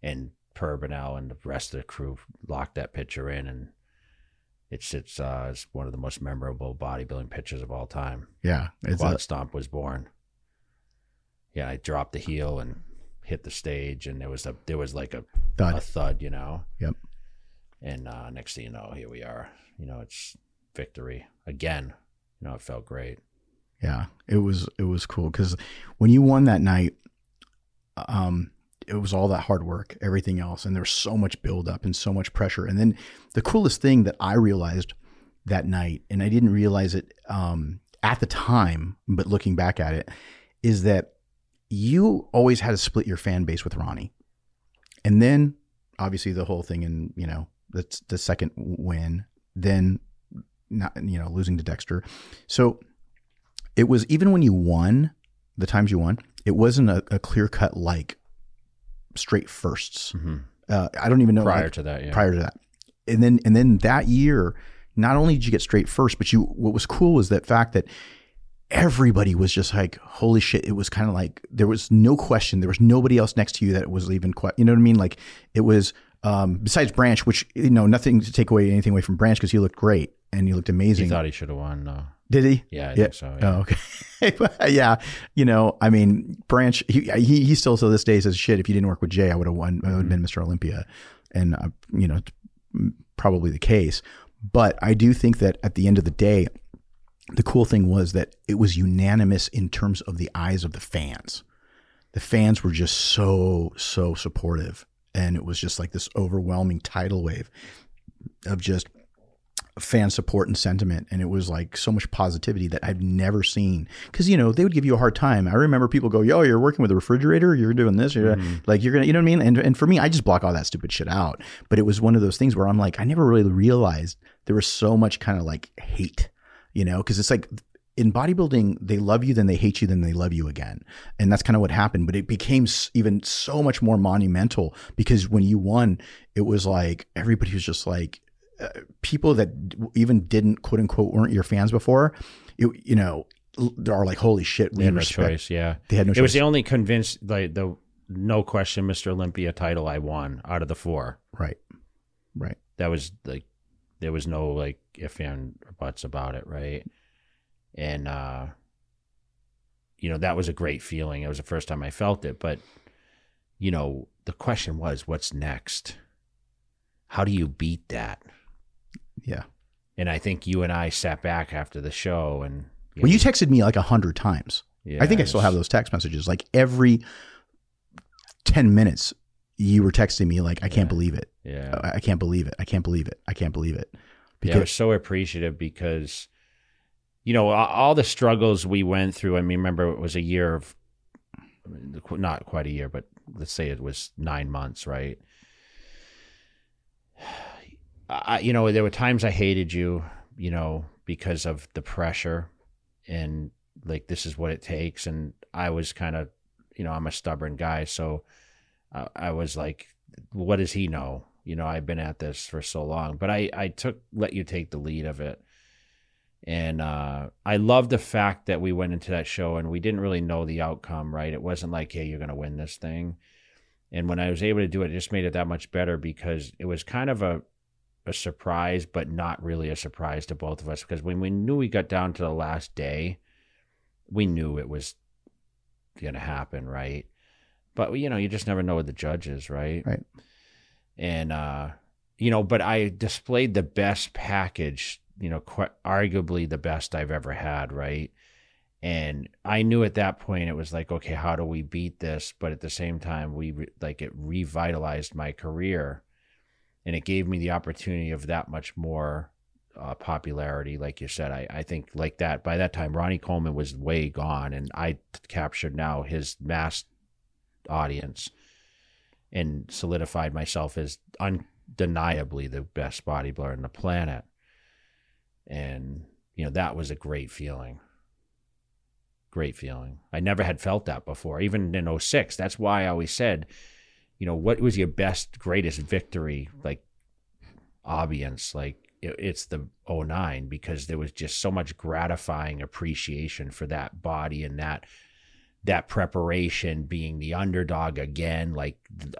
And Per and the rest of the crew locked that picture in. And it's it's uh it's one of the most memorable bodybuilding pictures of all time. Yeah, it's Quad a, Stomp was born. Yeah, I dropped the heel and hit the stage, and there was a there was like a thud. a thud, you know. Yep. And uh, next thing you know, here we are. You know, it's victory again. You know, it felt great. Yeah, it was it was cool because when you won that night, um, it was all that hard work, everything else, and there was so much buildup and so much pressure. And then the coolest thing that I realized that night, and I didn't realize it um, at the time, but looking back at it, is that you always had to split your fan base with Ronnie, and then obviously the whole thing, and you know that's the second win, then not you know losing to Dexter, so it was even when you won the times you won, it wasn't a, a clear cut like straight 1sts Mm-hmm. Uh, I don't even know Prior like, to that, yeah. prior to that, and then and then that year, not only did you get straight first, but you what was cool was that fact that everybody was just like, holy shit! It was kind of like there was no question, there was nobody else next to you that was even quite, you know what I mean? Like it was um, besides Branch, which you know nothing to take away anything away from Branch because he looked great and he looked amazing. He thought he should have won. Uh, Did he? yeah, I Yeah. think so. Yeah. Oh, okay. yeah. You know, I mean, Branch, he, he, he still to this day says, shit, if you didn't work with Jay, I would have won. I would have been Mr. Olympia. And, uh, you know, probably the case. But I do think that at the end of the day, the cool thing was that it was unanimous in terms of the eyes of the fans. The fans were just so, so supportive. And it was just like this overwhelming tidal wave of just fan support and sentiment. And it was like so much positivity that I've never seen. Because you know they would give you a hard time. I remember people go yo you're working with a refrigerator. You're doing this. You're mm-hmm. like you're gonna you know what I mean? And, and for me I just block all that stupid shit out. But it was one of those things where I'm like I never really realized there was so much kind of like hate you know? Because it's like in bodybuilding they love you then they hate you then they love you again and that's kind of what happened but it became even so much more monumental because when you won it was like everybody was just like uh, people that even didn't quote unquote weren't your fans before you, you know are like holy shit They we had no choice. Yeah. they had no It choice It was the only convinced, like the no question, Mr. Olympia title I won out of the four. right right That was like, there was no like if and or buts about it, right? And, uh, you know, that was a great feeling. It was the first time I felt it. But, you know, the question was, what's next? How do you beat that? yeah And I think you and I sat back after the show and, well you texted me like a hundred times yeah, I think I still have those text messages. Like every 10 minutes, you were texting me, like, I can't Yeah. believe it. Yeah. I I can't believe it. I can't believe it. I can't believe it. yeah, I Because, was so appreciative because, you know, all, the struggles we went through. I mean, remember it was a year of, not quite a year, but let's say it was nine months, right? I, you know, there were times I hated you, you know, because of the pressure and like this is what it takes. And I was kind of, you know, I'm a stubborn guy, so I, I was like, what does he know? You know, I've been at this for so long, but I, I took, let you take the lead of it. And uh, I love the fact that we went into that show and we didn't really know the outcome, right? It wasn't like, hey, you're going to win this thing. And when I was able to do it, it just made it that much better because it was kind of a, a surprise, but not really a surprise to both of us. Because when we knew we got down to the last day, we knew it was going to happen, right? But, you know, you just never know with the judges, right? Right. And, uh, you know, but I displayed the best package, you know, qu- arguably the best I've ever had, right? And I knew at that point it was like, okay, how do we beat this? But at the same time, we re- like it revitalized my career, and it gave me the opportunity of that much more uh, popularity. Like you said, I I think like that by that time, Ronnie Coleman was way gone, and I captured now his mass audience, and solidified myself as undeniably the best bodybuilder on the planet. And you know, that was a great feeling. Great feeling. I never had felt that before, even in 06. That's why I always said, you know, what was your best, greatest victory? Like, audience, like, it, it's the 09 because there was just so much gratifying appreciation for that body and that that preparation being the underdog again like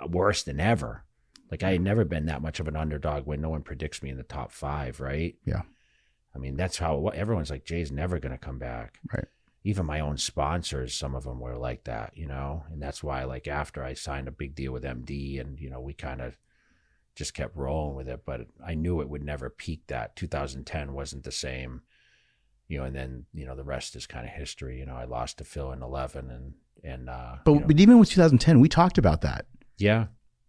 worse than ever like i had never been that much of an underdog when no one predicts me in the top five right Yeah. I mean that's how everyone's like jay's never going to come back Right. even my own sponsors some of them were like that you know and that's why like after i signed a big deal with md and you know we kind of just kept rolling with it but i knew it would never peak that 2010 wasn't the same you know and then you know the rest is kind of history you know i lost to phil in 11 and and uh But you know, but even with 2010, we talked about that. yeah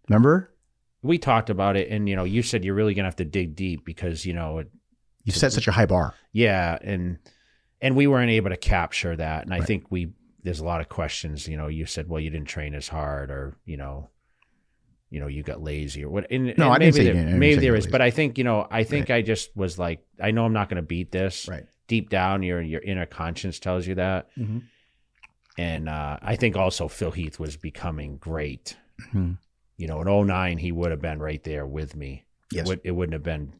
Remember? we talked about it and you know you said you're really gonna have to dig deep because you know it, You set such a high bar. yeah and and we weren't able to capture that and i think we there's a lot of questions you know you said well you didn't train as hard or you know you know you got lazy or what and, No, and I didn't maybe say you there, didn't- didn't maybe say there is but i think you know i think i just was like i know i'm not going to beat this Right. deep down your your inner conscience tells you that Mm-hmm. and uh, i think also phil heath was becoming great Mhm. you know in 09 he would have been right there with me Yes. it, would, it wouldn't have been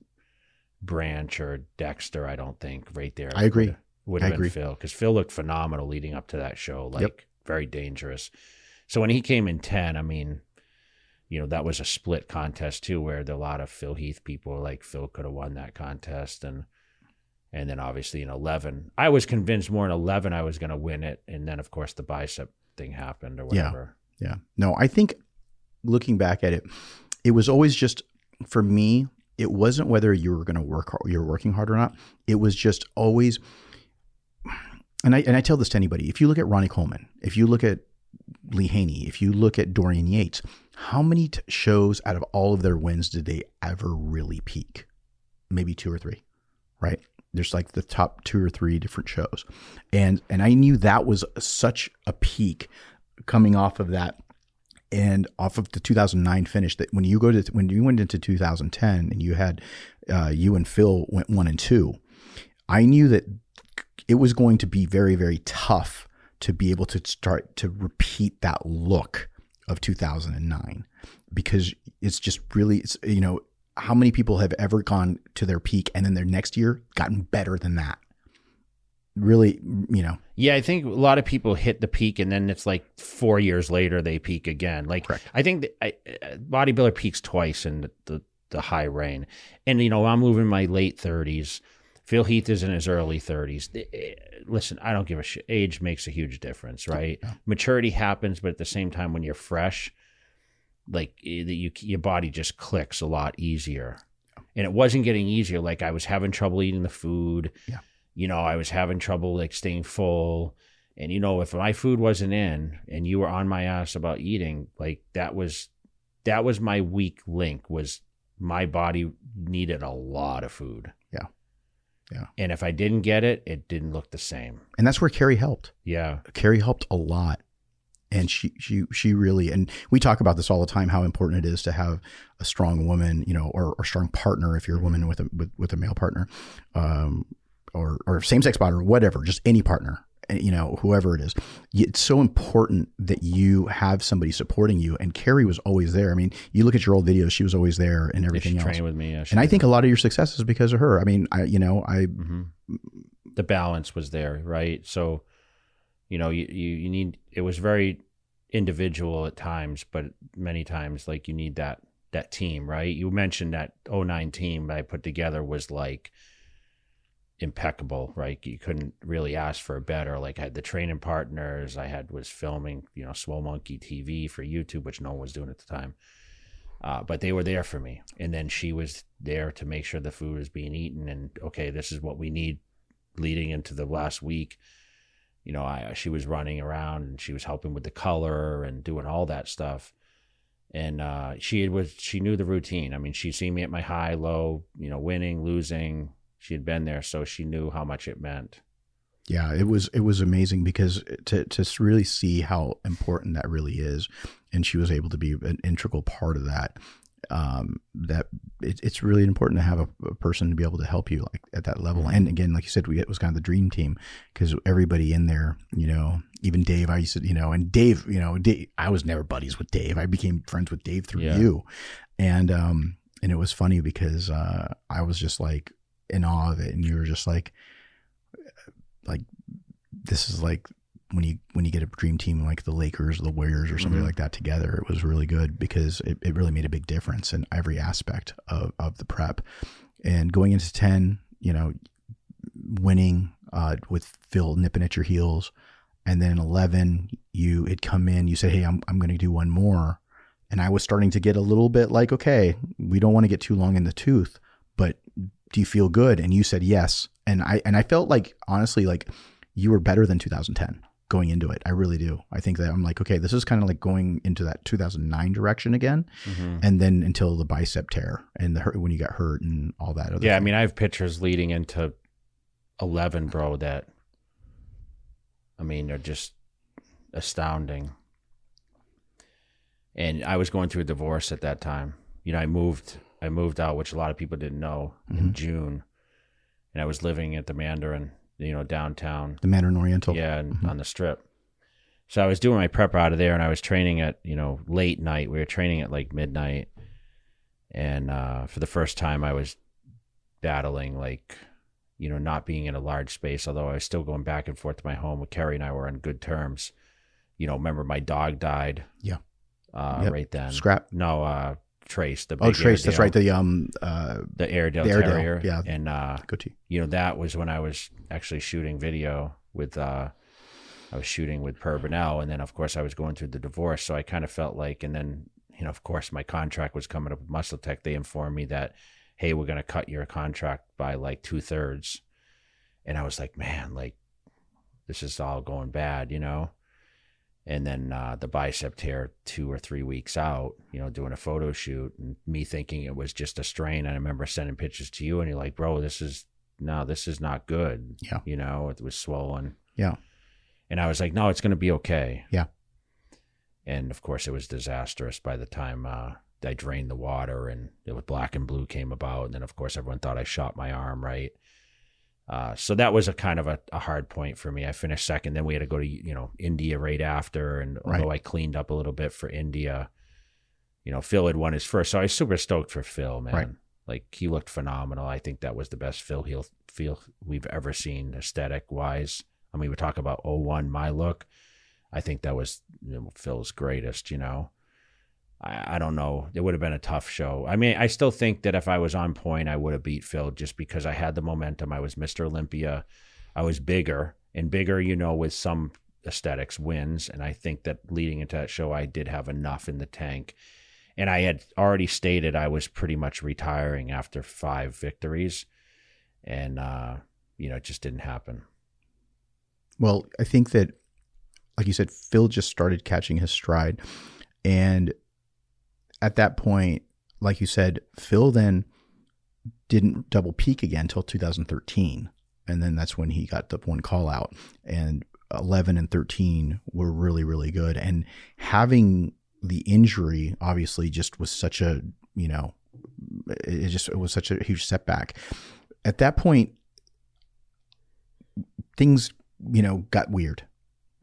Branch or Dexter, I don't think, right there. I agree. Would have, would I have been agree. Phil because Phil looked phenomenal leading up to that show, like Yep. very dangerous. So when he came in 10, I mean, you know, that was a split contest too, where a lot of Phil Heath people were like, Phil could have won that contest. And, and then obviously in 11, I was convinced more in 11 I was going to win it. And then, of course, the bicep thing happened or Yeah. whatever. Yeah. No, I think looking back at it, it was always just for me, it wasn't whether you were going to work hard, you were working hard or not. It was just always and I and I tell this to anybody. If you look at Ronnie Coleman, if you look at Lee Haney, if you look at Dorian Yates, how many t- shows out of all of their wins did they ever really peak? Maybe two or three, right? There's like the top two or three different shows, and and I knew that was such a peak coming off of that and off of the 2009 finish that when you go to when you went into 2010 and you had uh, you and Phil went one and two, I knew that it was going to be very very tough to be able to start to repeat that look of 2009 because it's just really it's you know how many people have ever gone to their peak and then their next year gotten better than that really you know Yeah, I think a lot of people hit the peak and then it's like four years later they peak again. Like Correct. I think that I, uh, bodybuilder peaks twice in the, the, the high rain. And, you know, I'm moving my late 30s. Phil Heath is in his early 30s. Eh, Listen, I don't give a shit. Age makes a huge difference, right? Maturity happens, but at the same time, when you're fresh, like eh, you, your body just clicks a lot easier. And it wasn't getting easier. Like I was having trouble eating the food. Yeah. You know, I was having trouble like staying full. And you know, if my food wasn't in and you were on my ass about eating, like that was that was my weak link was my body needed a lot of food. Yeah. Yeah. And if I didn't get it, it didn't look the same. and that's where Kerry helped Yeah. Kerry helped a lot. And she she she really and we talk about this all the time how important it is to have a strong woman, you know, or, or strong partner if you're a woman with a with, with a male partner, um, or or same sex partner, or whatever, just any partner, eh, you know, whoever it is. It's so important that you have somebody supporting you. And Kerry was always there. I mean, you look at your old videos; she was always there, and everything else. trained with me. Yeah, And I think a lot of your success is because of her. I mean, I you know I Mhm. the balance was there, right? So, you know, you, you you need it was very individual at times, but many times like you need that that team, right? You mentioned that 09 team I put together was like impeccable, right? You couldn't really ask for a better. Like I had the training partners, I had was filming, you know, Swole Monkey TV for YouTube, which no one was doing at the time. Uh, but they were there for me. And then she was there to make sure the food was being eaten. And okay, this is what we need leading into the last week. You know, I she was running around and she was helping with the color and doing all that stuff. And uh, she was she knew the routine. I mean, she'd seen me at my high, low, you know, winning, losing. She had been there, so she knew how much it meant. Yeah, it was it was amazing because to to really see how important that really is, and she was able to be an integral part of that. um, that it, it's really important to have a, a, person to be able to help you like at that level. And again, like you said, we it was kind of the dream team because everybody in there, you know, even Dave, I used to, you know, and Dave, you know, Dave, I was never buddies with Dave. I became friends with Dave through Yeah. you, and um, and it was funny because uh, I was just like in awe of it, and you were just like, like this is like when you when you get a dream team like the Lakers or the Warriors or somebody Mhm. like that together, it was really good because it, it really made a big difference in every aspect of, of the prep. And going into ten, you know, winning uh, with Phil nipping at your heels, and then eleven, you had come in, you said, "Hey, I'm I'm going to do one more," and I was starting to get a little bit like, "Okay, we don't want to get too long in the tooth, do you feel good?" And you said yes, and I and I felt like honestly like you were better than 2010 going into it. I really do. I think that I'm like, okay, this is kind of like going into that 2009 direction again, Mhm. and then until the bicep tear and the hurt when you got hurt and all that. Other Yeah, I mean, I have pictures leading into 11, bro, that, I mean, they're just astounding. And I was going through a divorce at that time. You know, I moved, I moved out, which a lot of people didn't know in Mhm. June. And I was living at the Mandarin, you know, downtown. the Mandarin Oriental. Yeah, and Mhm. on the strip. So I was doing my prep out of there, and I was training at you know late night. We were training at like midnight, and uh, for the first time, I was battling like you know not being in a large space. Although I was still going back and forth to my home. With Kerry and I were on good terms. You know, remember my dog died. Yeah. Uh, Yep. Right then. Scrap. No, uh, Trace. The Oh, Trace. That's right. The um uh the Airedale, the Airedale, Terrier. yeah. And uh, goatee. you know that was when I was actually shooting video with uh I was shooting with Per Bernal and then of course I was going through the divorce so I kind of felt like and then you know of course my contract was coming up with MuscleTech they informed me that hey we're gonna cut your contract by like two thirds and I was like man like this is all going bad you know and then uh, the bicep tear two or three weeks out, you know, doing a photo shoot, and me thinking it was just a strain. And I remember sending pictures to you, and you're like, "Bro, this is no, this is not good." Yeah. you know, it was swollen. Yeah. and I was like, "No, it's going to be okay." Yeah. and of course, it was disastrous by the time uh, I drained the water, and it was black and blue came about, and then of course everyone thought I shot my arm right. Uh, so that was a kind of a, a hard point for me. I finished second. Then we had to go to you know India right after, and Right. although I cleaned up a little bit for India, you know Phil had won his first, so I was super stoked for Phil, man. Right. Like he looked phenomenal. I think that was the best Phil he'll feel we've ever seen aesthetic wise. I mean, we talk about 01, my look. I think that was you know, Phil's greatest. You know, I, I don't know. It would have been a tough show. I mean, I still think that if I was on point, I would have beat Phil just because I had the momentum. I was Mr. Olympia. I was bigger and bigger, you know, with some aesthetics wins. And I think that leading into that show, I did have enough in the tank. And I had already stated I was pretty much retiring after five victories. And, uh, you know, it just didn't happen. Well, I think that, like you said, Phil just started catching his stride. And at that point, like you said, Phil then didn't double peak again until 2013. And then that's when he got the one call out. And 11 and 13 were really, really good. And having the injury obviously just was such a, you know, it just it was such a huge setback. At that point, things you know got weird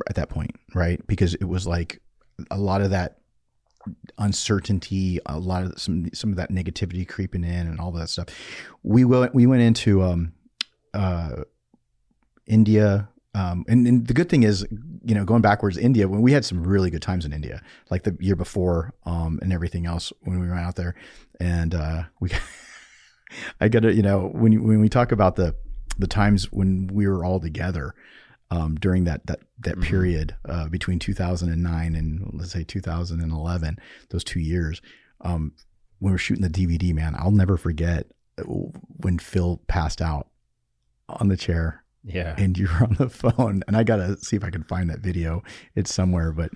at that point right because it was like a lot of that uncertainty a lot of some some of that negativity creeping in and all that stuff. We went we went into um uh india um and, and the good thing is you know going backwards india when we had some really good times in india like the year before um and everything else when we went out there. And uh we i gotta you know when when we talk about the the times when we were all together um, during that that that Mhm. period uh, between 2009 and let's say 2011, those two years, um, when we're shooting the DVD, man, I'll never forget when Phil passed out on the chair Yeah. and you were on the phone, and I gotta see if I can find that video. It's somewhere, but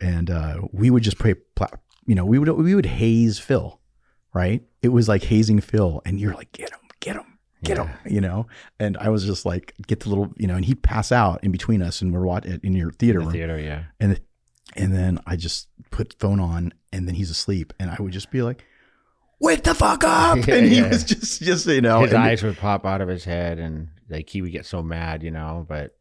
and uh, we would just play, pla- you know, we would we would haze Phil, right? It was like hazing Phil, and you're like, get him, get him Yeah. him, you know? And I was just like, get the little, you know, and he'd pass out in between us and we're watching in your theater The room. theater, yeah. And, and then I just put phone on and then he's asleep. And I would just be like, wake the fuck up. Yeah, and he yeah. was just, just, you know, his eyes would pop out of his head and like he would get so mad, you know. But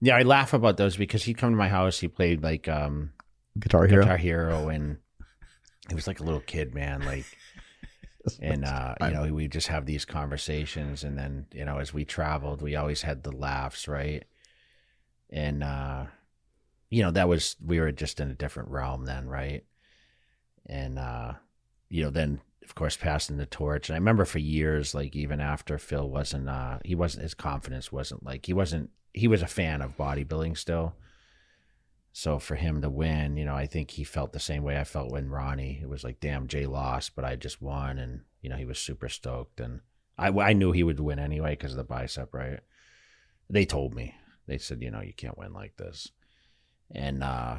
yeah, I laugh about those because he'd come to my house. He played like um Guitar Hero. Guitar Hero, and he was like a little kid, man. Like, and uh, you know, we just have these conversations, and then you know, as we traveled, we always had the laughs, right? And uh, you know, that was we were just in a different realm then, right? And uh, you know, then of course passing the torch. And I remember for years, like even after Phil wasn't, uh, he wasn't his confidence wasn't like he wasn't. He was a fan of bodybuilding still. So for him to win, you know, I think he felt the same way I felt when Ronnie. It was like, damn, Jay lost, but I just won, and you know, he was super stoked, and I I knew he would win anyway because of the bicep, right? They told me, they said, you know, you can't win like this, and uh,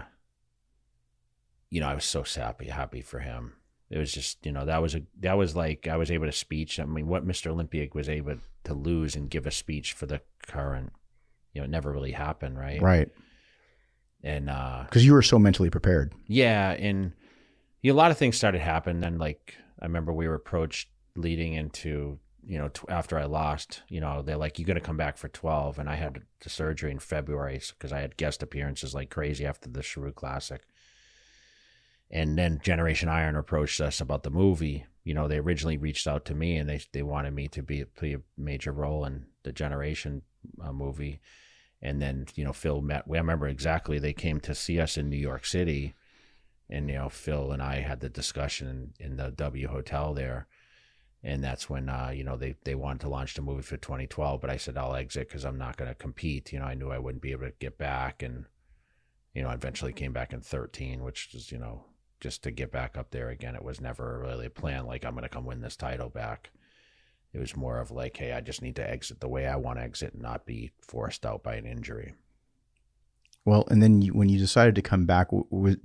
you know, I was so happy, happy for him. It was just, you know, that was a that was like I was able to speech. I mean, what Mr. Olympia was able to lose and give a speech for the current, you know, it never really happened, right? Right. And uh, Because you were so mentally prepared. yeah, and you know, a lot of things started happening. Then, like I remember we were approached leading into you know t- after I lost. You know, they're like, "You got to come back for 12. and I had the surgery in February because I had guest appearances like crazy after the Sheru Classic. And then Generation Iron approached us about the movie. You know, they originally reached out to me and they they wanted me to be play a major role in the Generation uh, movie. And then you know Phil met. I remember exactly. They came to see us in New York City, and you know Phil and I had the discussion in, in the W Hotel there, and that's when uh, you know they they wanted to launch the movie for 2012. But I said I'll exit because I'm not going to compete. You know I knew I wouldn't be able to get back, and you know I eventually came back in 13, which is you know just to get back up there again. It was never really a plan like I'm going to come win this title back. It was more of like, hey, I just need to exit the way I want to exit and not be forced out by an injury. Well, and then you, when you decided to come back, was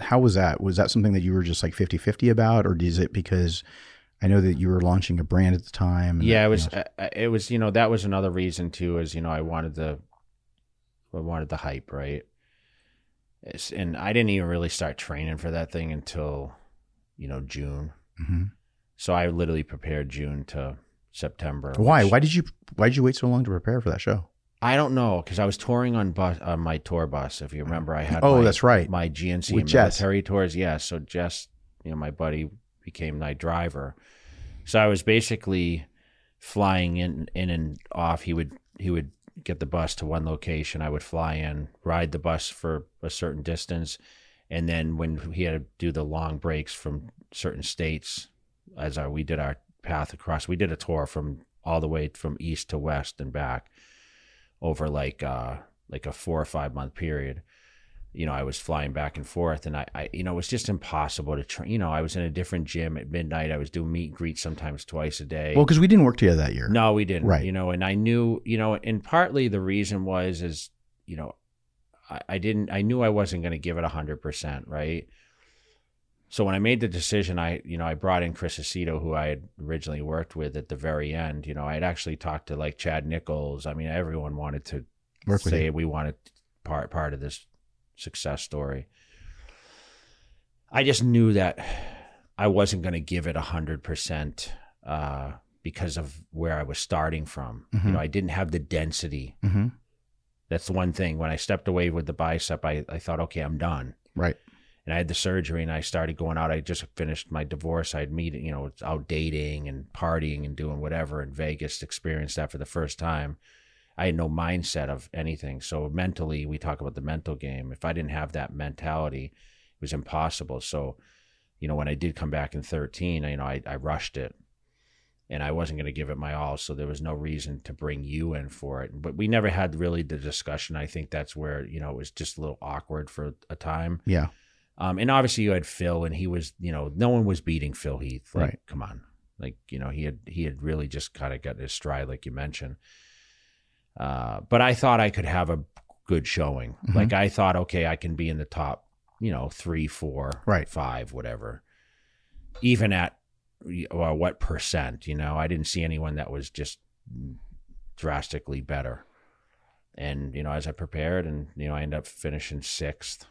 how was that? Was that something that you were just like 50-50 about, or is it because I know that you were launching a brand at the time? yeah, it was. you know, uh, it was. You know, that was another reason too. Is you know, I wanted the, I wanted the hype, right? It's, and I didn't even really start training for that thing until, you know, June. mhm. So I literally prepared June to September. Why? Why did you? Why did you wait so long to prepare for that show? I don't know because I was touring on bus on uh, my tour bus. If you remember, I had Oh, my, that's right. my GNC With and Jess. military tours. Yeah, so Jess, you know, my buddy became my driver. So I was basically flying in in and off. He would he would get the bus to one location. I would fly in, ride the bus for a certain distance, and then when he had to do the long breaks from certain states, as our we did our path across, we did a tour from all the way from east to west and back over like uh like a four or five month period. You know i was flying back and forth and i, I you know it was just impossible to train you know i was in a different gym at midnight. I was doing meet and greet sometimes twice a day. Well, because we didn't work together that year. no we didn't. Right. you know and i knew you know and partly the reason was is you know i, I didn't i knew i wasn't going to give it 100% right so when I made the decision, I you know I brought in Chris Aceto, who I had originally worked with at the very end. You know, I had actually talked to like Chad Nicholls. I mean, everyone wanted to Work say we wanted part part of this success story. I just knew that I wasn't going to give it a hundred percent uh, because of where I was starting from. Mhm. You know, I didn't have the density. hmm That's the one thing. When I stepped away with the bicep, I, I thought, okay, I'm done Right. And I had the surgery and I started going out. I just finished my divorce. I'd meet, you know, out dating and partying and doing whatever in Vegas, experienced that for the first time. I had no mindset of anything. So mentally, we talk about the mental game. If I didn't have that mentality, it was impossible. So, you know, when I did come back in 13, you know, I, I rushed it and I wasn't going to give it my all. So there was no reason to bring you in for it. But we never had really the discussion. I think that's where, you know, it was just a little awkward for a time. Yeah. Um, and obviously you had Phil, and he was, you know, no one was beating Phil Heath. Like, Right. Come on, like you know, he had he had really just kind of got his stride, like you mentioned. Uh, but I thought I could have a good showing. Mhm. Like I thought, okay, I can be in the top, you know, three, four, Right. five, whatever. Even at or what percent, you know, I didn't see anyone that was just drastically better. And you know, as I prepared, and you know, I ended up finishing sixth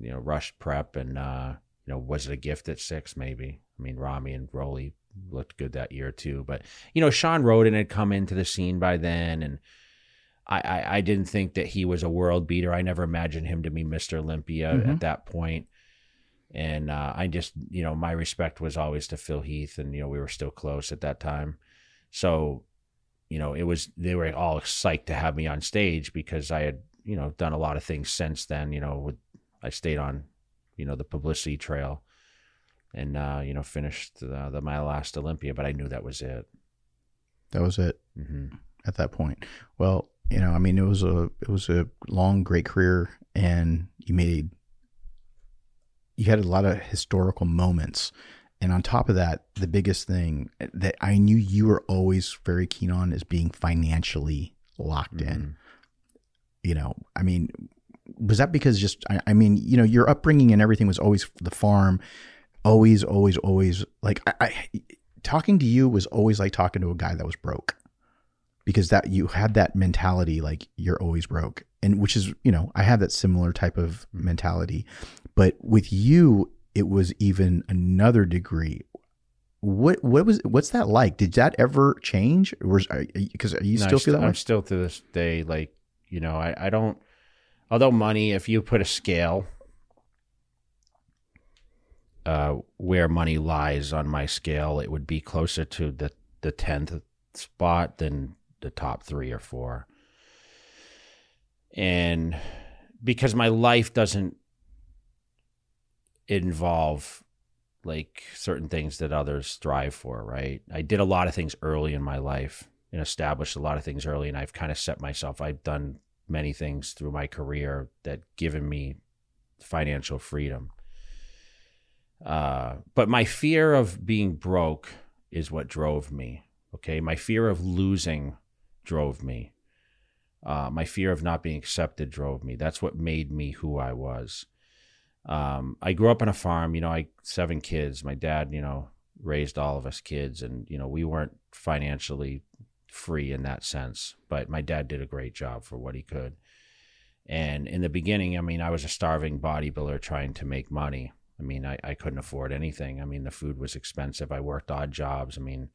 you know, rushed prep and uh, You know, was it a gift at six? Maybe. I mean, Ramy and Roelly looked good that year too. But you know, Shawn Rhoden had come into the scene by then, and I, I, I didn't think that he was a world beater. I never imagined him to be Mr. Olympia Mhm. at that point. And uh, I just, you know, my respect was always to Phil Heath, and you know, we were still close at that time. So, you know, it was they were all psyched to have me on stage because I had, you know, done a lot of things since then. You know, with, I stayed on, you know, the publicity trail, and uh, you know, finished the, the my last Olympia. But I knew that was it. That was it hmm at that point. Well, you know, I mean, it was a it was a long, great career, and you made you had a lot of historical moments. And on top of that, the biggest thing that I knew you were always very keen on is being financially locked in. You know, I mean, was that because just I, I mean, you know, your upbringing and everything was always the farm, always, always, always like I, I talking to you was always like talking to a guy that was broke. Because that you had that mentality like you're always broke. And which is you know i have that similar type of mentality. But with you it was even another degree. What what was what's that like? Did that ever change? Because you No, I still st- feel that way I'm still to this day like you know I I don't. Although money, if you put a scale, uh, where money lies on my scale, it would be closer to the the tenth spot than the top three or four. And because my life doesn't involve like certain things that others strive for, right? I did a lot of things early in my life and established a lot of things early and I've kind of set myself I've done many things through my career that given me financial freedom. Uh, but my fear of being broke is what drove me. Okay. My fear of losing drove me. Uh, my fear of not being accepted drove me. That's what made me who I was. Um, I grew up on a farm, you know, I seven kids. My dad, you know, raised all of us kids and, you know, we weren't financially free in that sense, but my dad did a great job for what he could. And in the beginning, I mean, I was a starving bodybuilder trying to make money. I mean, I, I couldn't afford anything. I mean, the food was expensive. I worked odd jobs. I mean,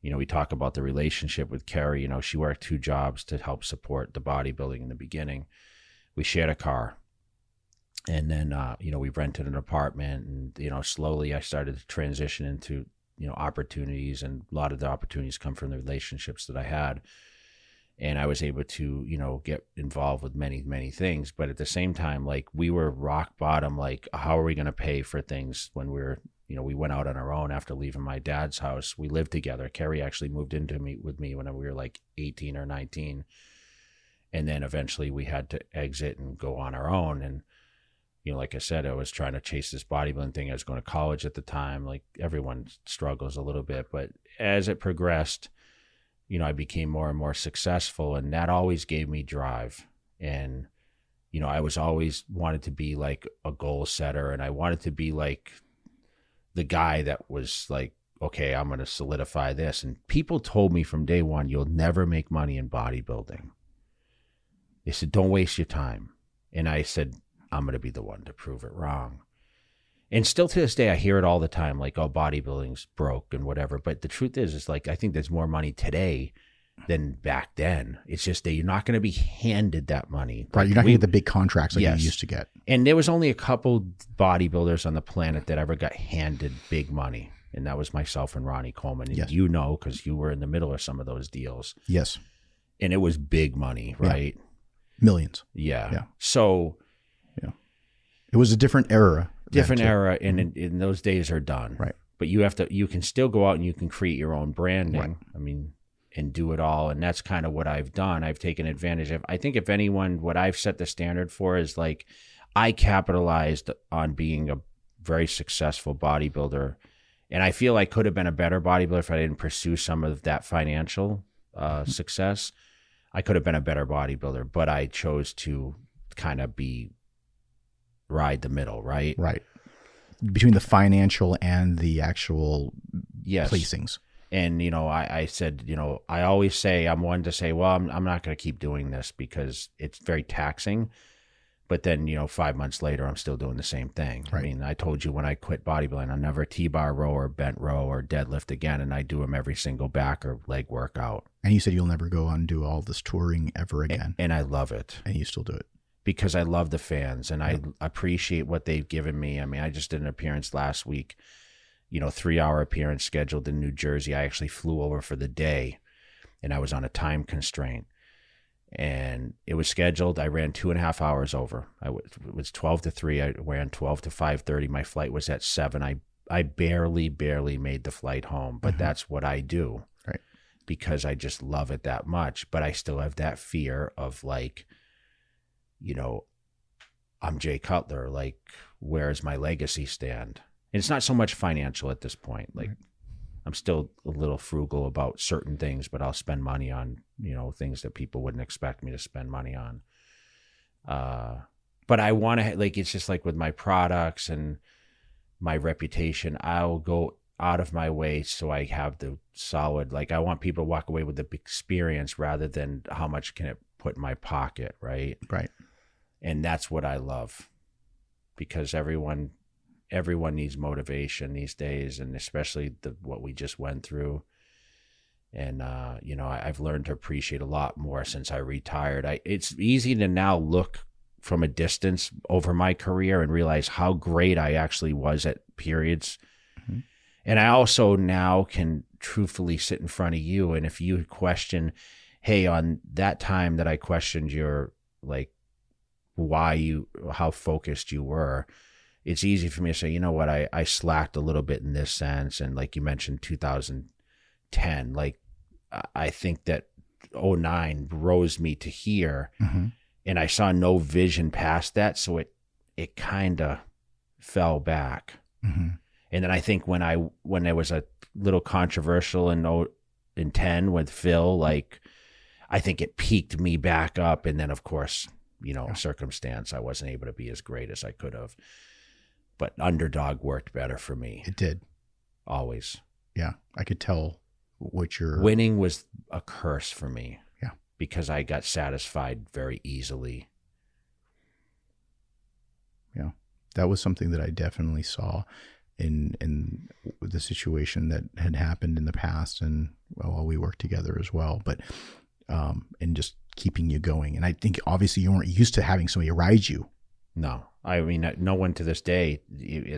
you know, we talk about the relationship with Kerry. You know, she worked two jobs to help support the bodybuilding in the beginning. We shared a car. And then, uh, you know, we rented an apartment and, you know, slowly I started to transition into, you know, opportunities. And a lot of the opportunities come from the relationships that I had. And I was able to, you know, get involved with many, many things. But at the same time, like we were rock bottom. Like, how are we going to pay for things when we we're, you know, we went out on our own after leaving my dad's house. We lived together. Kerry actually moved into me with me when we were like 18 or 19. And then eventually we had to exit and go on our own. And, you know, like I said, I was trying to chase this bodybuilding thing. I was going to college at the time. Like everyone struggles a little bit. But as it progressed, you know, I became more and more successful. And that always gave me drive. And, you know, I was always wanted to be like a goal setter and I wanted to be like the guy that was like, okay, I'm going to solidify this. And people told me from day one, you'll never make money in bodybuilding. They said, don't waste your time. And I said, I'm going to be the one to prove it wrong. And still to this day, I hear it all the time, like, oh, bodybuilding's broke and whatever. But the truth is, is like, I think there's more money today than back then. It's just that you're not going to be handed that money. right Like, you're not we- gonna get the big contracts like Yes. you used to get and there was only a couple bodybuilders on the planet that ever got handed big money. And that was myself and Ronnie Coleman. And Yes. you know, because you were in the middle of some of those deals. yes And it was big money, Yeah. right? millions Yeah. Yeah. So it was a different era different era and in, in those days are done. Right. But you have to you can still go out and you can create your own branding. Right. I mean, and do it all. And that's kind of what I've done. I've taken advantage of I think if anyone what I've set the standard for is like I capitalized on being a very successful bodybuilder. And I feel I could have been a better bodybuilder if I didn't pursue some of that financial uh, success. I could have been a better bodybuilder, but I chose to kind of be ride the middle, right? right between the financial and the actual Yes. placings And, you know, I, I said, you know, I always say, I'm one to say, well, I'm, I'm not going to keep doing this because it's very taxing. but then you know five months later i'm still doing the same thing i mean i told you when i quit bodybuilding i'll never t-bar row or bent row or deadlift again and i do them every single back or leg workout And you said you'll never go on and do all this touring ever again, and i love it and you still do it. Because i love the fans and i appreciate what they've given me i mean i just did an appearance last week you know three hour appearance scheduled in new jersey i actually flew over for the day and i was on a time constraint and it was scheduled. I ran two and a half hours over. I was, it was twelve to three. I ran twelve to five thirty. My flight was at seven. I I barely barely made the flight home, but Mhm. that's what I do, Right. Because I just love it that much. But I still have that fear of like, you know, I'm Jay Cutler. Like, where's my legacy stand? And it's not so much financial at this point. Like, Right. I'm still a little frugal about certain things, but I'll spend money on, you know, things that people wouldn't expect me to spend money on. Uh, but I want to, like, it's just like with my products and my reputation, I'll go out of my way so I have the solid, like, I want people to walk away with the experience rather than how much can it put in my pocket, right? Right. And that's what I love because everyone everyone needs motivation these days and especially the what we just went through. And uh, you know I, i've learned to appreciate a lot more since i retired. I, it's easy to now look from a distance over my career and realize how great i actually was at periods. Mhm. and i also now can truthfully sit in front of you. And if you question hey on that time that i questioned your like why you how focused you were it's easy for me to say, you know what, I, I slacked a little bit in this sense. And like you mentioned, 2010, like I- think that 09 rose me to here hmm and I saw no vision past that. So it, it kind of fell back. hmm And then I think when I, when there was a little controversial in, o- in 10 with Phil, like I think it peaked me back up. And then of course, you know, Yeah. circumstance, I wasn't able to be as great as I could have. But underdog worked better for me It did. always. Yeah, I could tell what you're. Winning was a curse for me. Yeah. Because I got satisfied very easily. Yeah. That was something that I definitely saw in in the situation that had happened in the past, and well, while we worked together as well. But um, and just keeping you going. And I think obviously you weren't used to having somebody ride you. No, I mean, uh, no one to this day,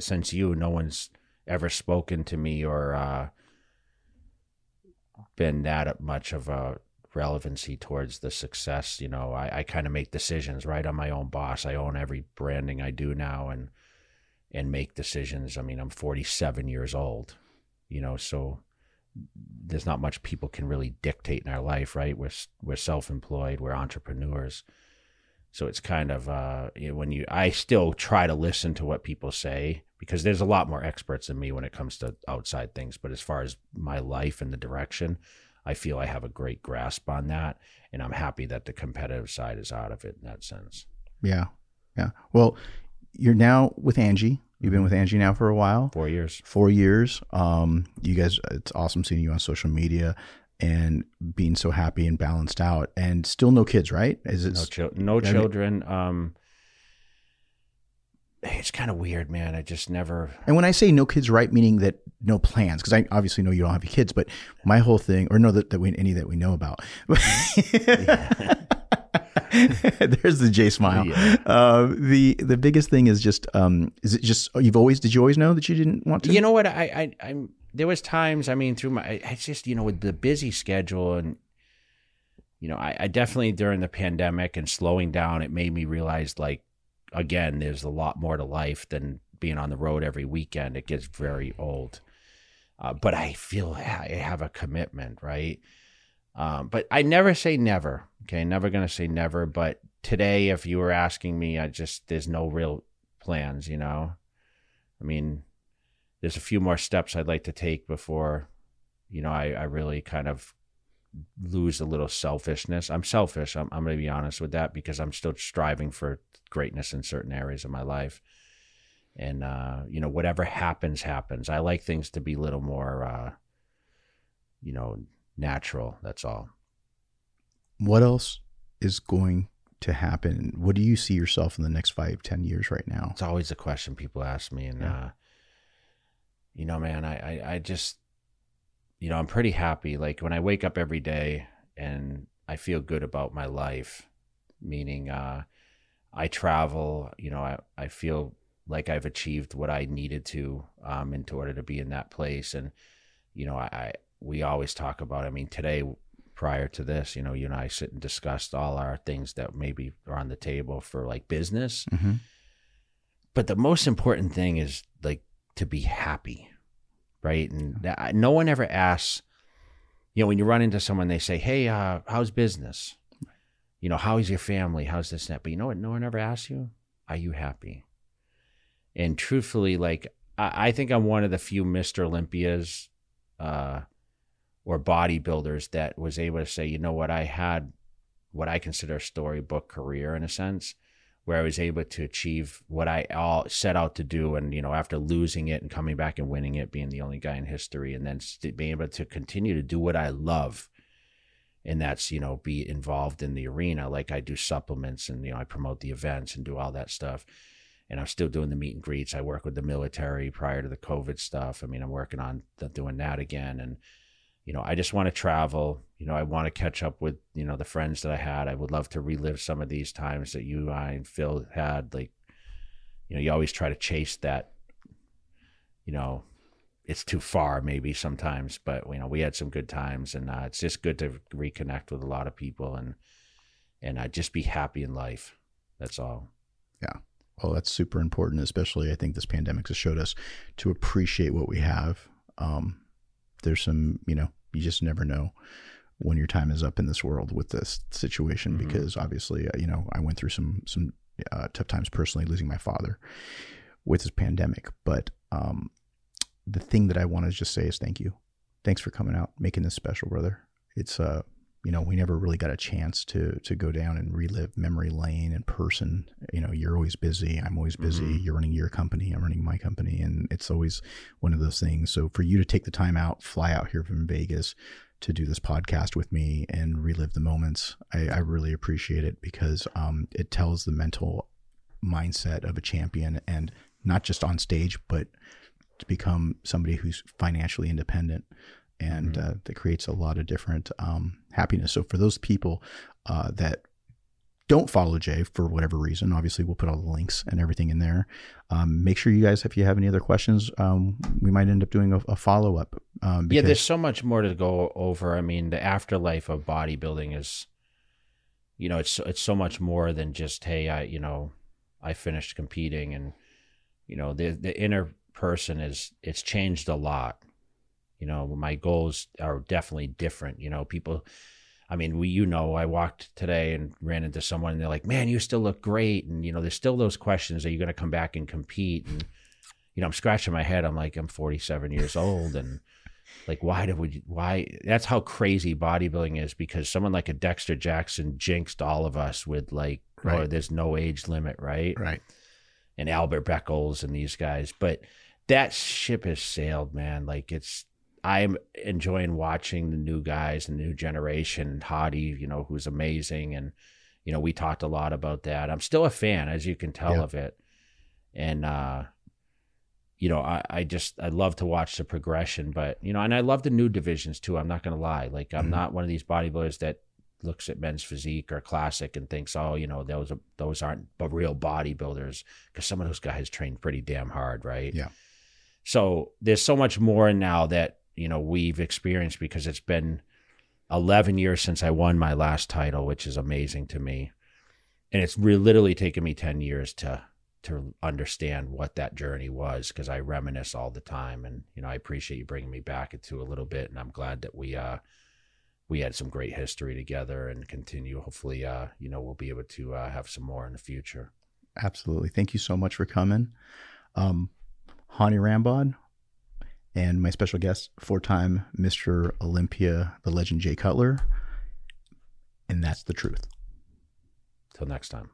since you, no one's ever spoken to me or uh, been that much of a relevancy towards the success. You know, I, I kind of make decisions right on my own boss. I own every branding I do now and and make decisions. I mean, I'm 47 years old, you know, so there's not much people can really dictate in our life, right? We're we're self-employed, we're entrepreneurs. So it's kind of uh, you know, when you, I still try to listen to what people say because there's a lot more experts than me when it comes to outside things. But as far as my life and the direction, I feel I have a great grasp on that, and I'm happy that the competitive side is out of it in that sense. Yeah, yeah. Well, you're now with Angie. You've been with Angie now for a while. Four years. four years. Um, you guys, it's awesome seeing you on social media and being so happy and balanced out, and still no kids, right? Is it? No, chil- no Yeah, children. Um, it's kind of weird, man. I just never. and when I say no kids, right, meaning that no plans, because I obviously know you don't have kids, but my whole thing, or no, that, that we any that we know about. There's the J smile. Yeah. Uh, the the biggest thing is just um, is it just you've always did you always know that you didn't want to? You know what? I, I, I'm. There was times. I mean, through my, I, I just, you know, with the busy schedule and, you know, I, I definitely during the pandemic and slowing down, it made me realize, like, again, there's a lot more to life than being on the road every weekend. It gets very old. Uh, but I feel I have a commitment, right? Um, but I never say never. Okay, never gonna say never. But today, if you were asking me, I just there's no real plans. You know, I mean, there's a few more steps I'd like to take before, you know, I, I really kind of lose a little selfishness. I'm selfish. I'm, I'm going to be honest with that because I'm still striving for greatness in certain areas of my life. And, uh, you know, whatever happens, happens. I like things to be a little more, uh, you know, natural. That's all. What else is going to happen? What do you see yourself in the next five, ten years right now? It's always a question people ask me, and Yeah. uh, you know, man, I, I I just you know I'm pretty happy. Like when I wake up every day and I feel good about my life, meaning uh, I travel. You know, I I feel like I've achieved what I needed to um, in order to be in that place, and you know, I, I we always talk about. I mean, today prior to this, you know, you and I sit and discussed all our things that maybe are on the table for like business. Mm-hmm. but the most important thing is like to be happy right? And that, no one ever asks you know when you run into someone they say hey uh, how's business? You know how's your family? How's this and that? But you know what? No one ever asks you are you happy? And truthfully like i, I think i'm one of the few mr olympias uh, or bodybuilders that was able to say you know what i had what i consider a storybook career in a sense where I was able to achieve what I all set out to do. And, you know, after losing it and coming back and winning it, being the only guy in history, and then being able to continue to do what I love. And that's, you know, be involved in the arena. Like I do supplements and, you know, I promote the events and do all that stuff. And I'm still doing the meet and greets. I work with the military prior to the COVID stuff. I mean, I'm working on doing that again. And, you know, I just want to travel. You know, I want to catch up with, you know, the friends that I had. I would love to relive some of these times that you, I, and Phil had. Like, you know, you always try to chase that, you know, it's too far maybe sometimes, but, you know, we had some good times and uh, it's just good to reconnect with a lot of people and, and uh, just be happy in life. That's all. Yeah. Well, that's super important, especially I think this pandemic has showed us to appreciate what we have. Um, there's some, you know, you just never know when your time is up in this world with this situation Mhm. because obviously, uh, you know, I went through some some uh, tough times personally, losing my father with this pandemic. But um, the thing that I want to just say is thank you. Thanks for coming out, making this special, brother. It's uh, you know, we never really got a chance to to go down and relive memory lane in person. You know, you're always busy. I'm always busy. Mhm. You're running your company. I'm running my company, and it's always one of those things. So for you to take the time out, fly out here from Vegas to do this podcast with me and relive the moments, I, I really appreciate it because um, it tells the mental mindset of a champion, and not just on stage, but to become somebody who's financially independent and Mhm. uh, that creates a lot of different um, happiness. So for those people uh, that don't follow Jay for whatever reason, obviously we'll put all the links and everything in there. Um, make sure you guys, if you have any other questions, um, we might end up doing a, a follow up. Um, yeah, there's so much more to go over. I mean, the afterlife of bodybuilding is, you know, it's it's so much more than just hey, I you know, I finished competing, and you know, the the inner person is it's changed a lot. You know, my goals are definitely different. You know, people. I mean, we, you know, I walked today and ran into someone, and they're like, "Man, you still look great." And you know, there's still those questions: Are you going to come back and compete? And you know, I'm scratching my head. I'm like, I'm 47 years old, and like, why did we? Why? That's how crazy bodybuilding is. Because someone like a Dexter Jackson jinxed all of us with like, oh, there's no age limit, right? right. And Albert Beckles and these guys, but that ship has sailed, man. Like it's. I'm enjoying watching the new guys, the new generation, Hadi, you know, who's amazing, and you know, we talked a lot about that. I'm still a fan, as you can tell Yeah. of it, and uh, you know, I, I just I love to watch the progression, but you know, and I love the new divisions too. I'm not gonna lie, like I'm Mhm. not one of these bodybuilders that looks at men's physique or classic and thinks, oh, you know, those are, those aren't but real bodybuilders because some of those guys train pretty damn hard, right? Yeah. So there's so much more now that you know we've experienced because it's been 11 years since I won my last title, which is amazing to me, and it's re- literally taken me 10 years to to understand what that journey was because I reminisce all the time, and you know I appreciate you bringing me back into a little bit, and I'm glad that we uh we had some great history together and continue. Hopefully, uh you know we'll be able to uh, have some more in the future. Absolutely. Thank you so much for coming. Um, Hany Rambod and my special guest, four time Mr. Olympia, the legend Jay Cutler. And that's the truth. Till next time.